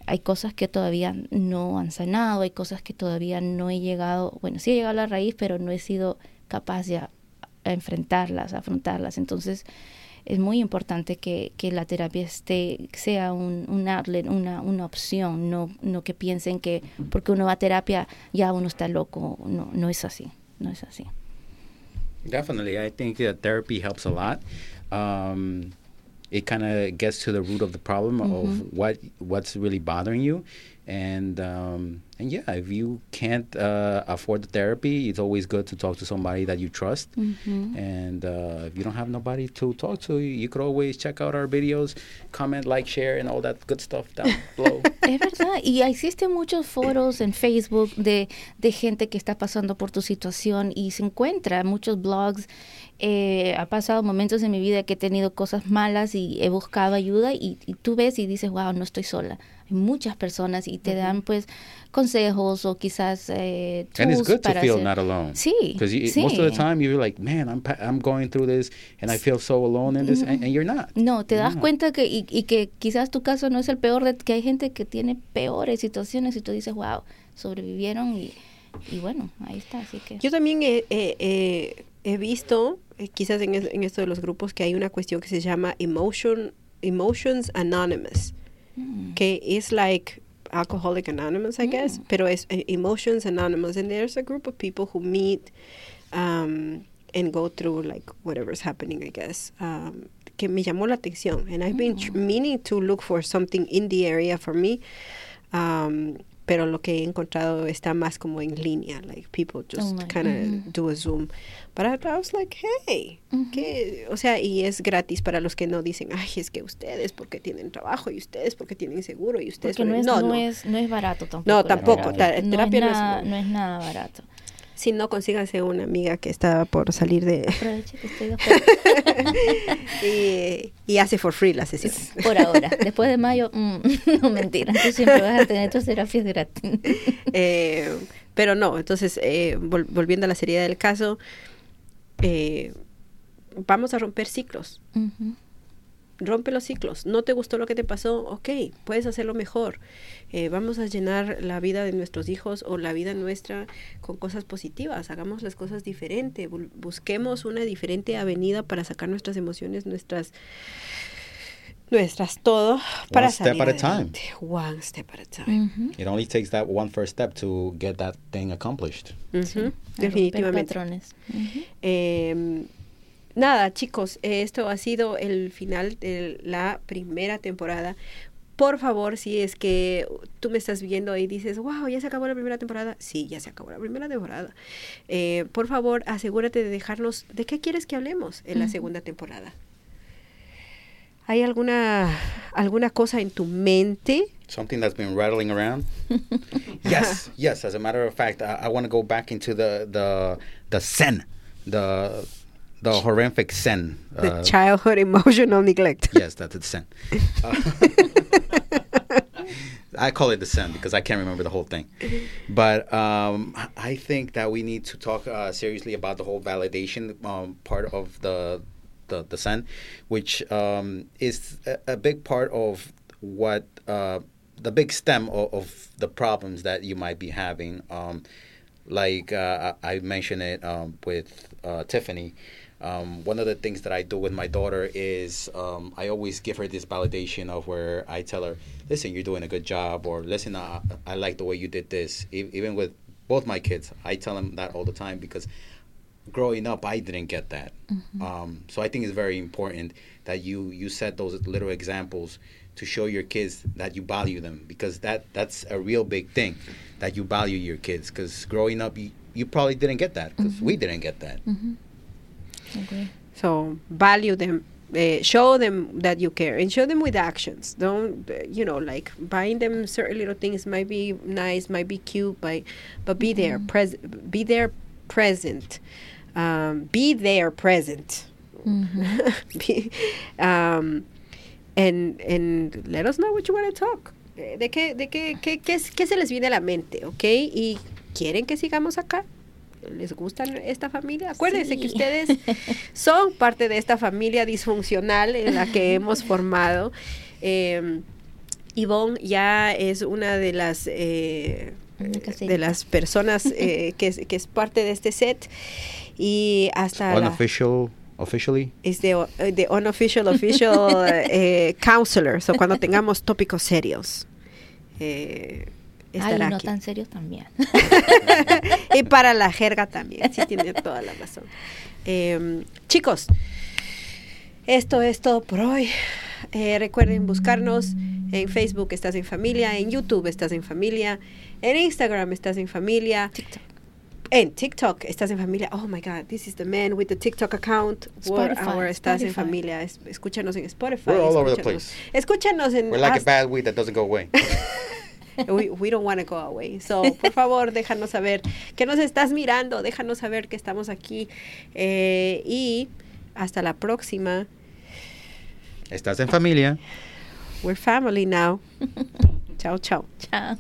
hay cosas que todavía no han sanado, hay cosas que todavía no he llegado, bueno, sí he llegado a la raíz, pero no he sido capaz de enfrentarlas, afrontarlas. Entonces, es muy importante que, que la terapia esté, sea un, un outlet, una, una opción, no, no que piensen que porque uno va a terapia ya uno está loco. No, no es así, no es así. Definitely, I think that therapy helps a lot. Um, it kind of gets to the root of the problem of what what's really bothering you, and um, and yeah, if you can't uh, afford the therapy, it's always good to talk to somebody that you trust. And uh, if you don't have nobody to talk to, you could always check out our videos, comment, like, share, and all that good stuff down *laughs* below. Es verdad, y existen muchos foros en Facebook de, de gente que está pasando por tu situación y se encuentra muchos blogs. Eh, ha pasado momentos en mi vida que he tenido cosas malas y he buscado ayuda y, y tú ves y dices, wow, no estoy sola. Hay muchas personas y te dan pues consejos o quizás eh, and it's tools good to para feel hacer- not alone. Sí, Because sí. most of the time you're like, man, I'm I'm going through this, and I feel so alone in this, and, and you're not. No, te das No. cuenta que y, y que quizás tu caso no es el peor, de, que hay gente que tiene peores situaciones y tú dices, wow, sobrevivieron y, y bueno, ahí está, así que... Yo también he, he- he- he visto, quizás en, es- en esto de los grupos, que hay una cuestión que se llama emotion, Emotions Anonymous, Mm. que es like Alcoholic Anonymous, I guess, pero es eh, Emotions Anonymous, and there's a group of people who meet um, and go through like whatever's happening, I guess. Um, que me llamó la atención, and I've been tr- meaning to look for something in the area for me. Um, pero lo que he encontrado está más como en línea, like people just Online, kind of do a Zoom. But I, I was like, hey, ¿qué? o sea, y es gratis para los que no dicen, ay, es que ustedes porque tienen trabajo y ustedes porque tienen seguro y ustedes Porque no es, no, no, no. Es, no es barato tampoco. No, tampoco, terapia. ta- no, terapia es no es- nada, no es nada barato. Si no, consíganse una amiga que está por salir de... Aproveche que estoy de *laughs* y, y hace for free la sesión. Por ahora. Después de mayo, mm, *laughs* no mentira. Tú siempre vas a tener tus terapias gratis. Eh, pero no, entonces, eh, vol- volviendo a la seriedad del caso, eh, vamos a romper ciclos. Ujú. Rompe los ciclos. No te gustó lo que te pasó, ok, puedes hacerlo mejor. Eh, vamos a llenar la vida de nuestros hijos o la vida nuestra con cosas positivas. Hagamos las cosas diferente. Bu- busquemos una diferente avenida para sacar nuestras emociones, nuestras nuestras todo para step salir at a time. One step at a time. It only takes that one first step to get that thing accomplished. Sí, Definitivamente. patrones. Eh, nada, chicos, esto ha sido el final de la primera temporada. Por favor, si es que tú me estás viendo y dices, wow, ya se acabó la primera temporada. Sí, ya se acabó la primera temporada. Eh, por favor, asegúrate de dejarnos de qué quieres que hablemos en la segunda temporada. ¿Hay alguna, alguna cosa en tu mente? Something that's been rattling around. *laughs* yes, yes. As a matter of fact, I, I want to go back into the the the sen, the the horrific sen. The Uh, childhood emotional neglect. *laughs* yes, that's the sen. *laughs* Uh, *laughs* I call it the sen because I can't remember the whole thing. But um, I think that we need to talk uh, seriously about the whole validation um, part of the the, the sen, which um, is a, a big part of what uh, the big stem of, of the problems that you might be having. Um, like uh, I I mentioned it um, with uh, Tiffany. Um, one of the things that I do with my daughter is um, I always give her this validation of where I tell her, "Listen, you're doing a good job," or "Listen, I, I like the way you did this." E- even with both my kids, I tell them that all the time because growing up, I didn't get that. Um, so I think it's very important that you you set those little examples to show your kids that you value them because that that's a real big thing that you value your kids because growing up you, you probably didn't get that because we didn't get that. Ujú. Agree. So value them, uh, show them that you care, and show them with actions. Don't uh, you know like buying them certain little things might be nice, might be cute, but but be there, pres- be there, present, um, be there, present. Ujú. *laughs* Be- um, and and let us know what you want to talk. Eh, ¿De qué, de qué, qué, qué, qué se les viene a la mente, ok? ¿Y quieren que sigamos acá? ¿Les gusta esta familia? Acuérdense que ustedes *laughs* son parte de esta familia disfuncional en la que hemos formado. Eh, Yvonne ya es una de las eh, de las personas eh, *laughs* que, es, que es parte de este set y hasta la- Unofficial, officially. es de, de unofficial official *laughs* eh, counselor, so cuando tengamos tópicos serios. Eh, Ay, no aquí. tan serios también. *laughs* y para la jerga también, sí tiene toda la razón. Eh, chicos, esto es todo por hoy. Eh, recuerden buscarnos en Facebook Estás en Familia, en YouTube Estás en Familia, en Instagram Estás en Familia, TikTok. en TikTok Estás en Familia. Oh my God, this is the man with the TikTok account. Spotify, our Estás en Spotify. Familia. Es- escúchanos en Spotify. We're all over the place. Escúchanos en We're like a bad weed that doesn't go away. *laughs* *laughs* we, we don't want to go away. So, por favor, déjanos saber que nos estás mirando, déjanos saber que estamos aquí. Eh, y hasta la próxima. Estás en familia. We're family now. *laughs* chao, chao. Chao.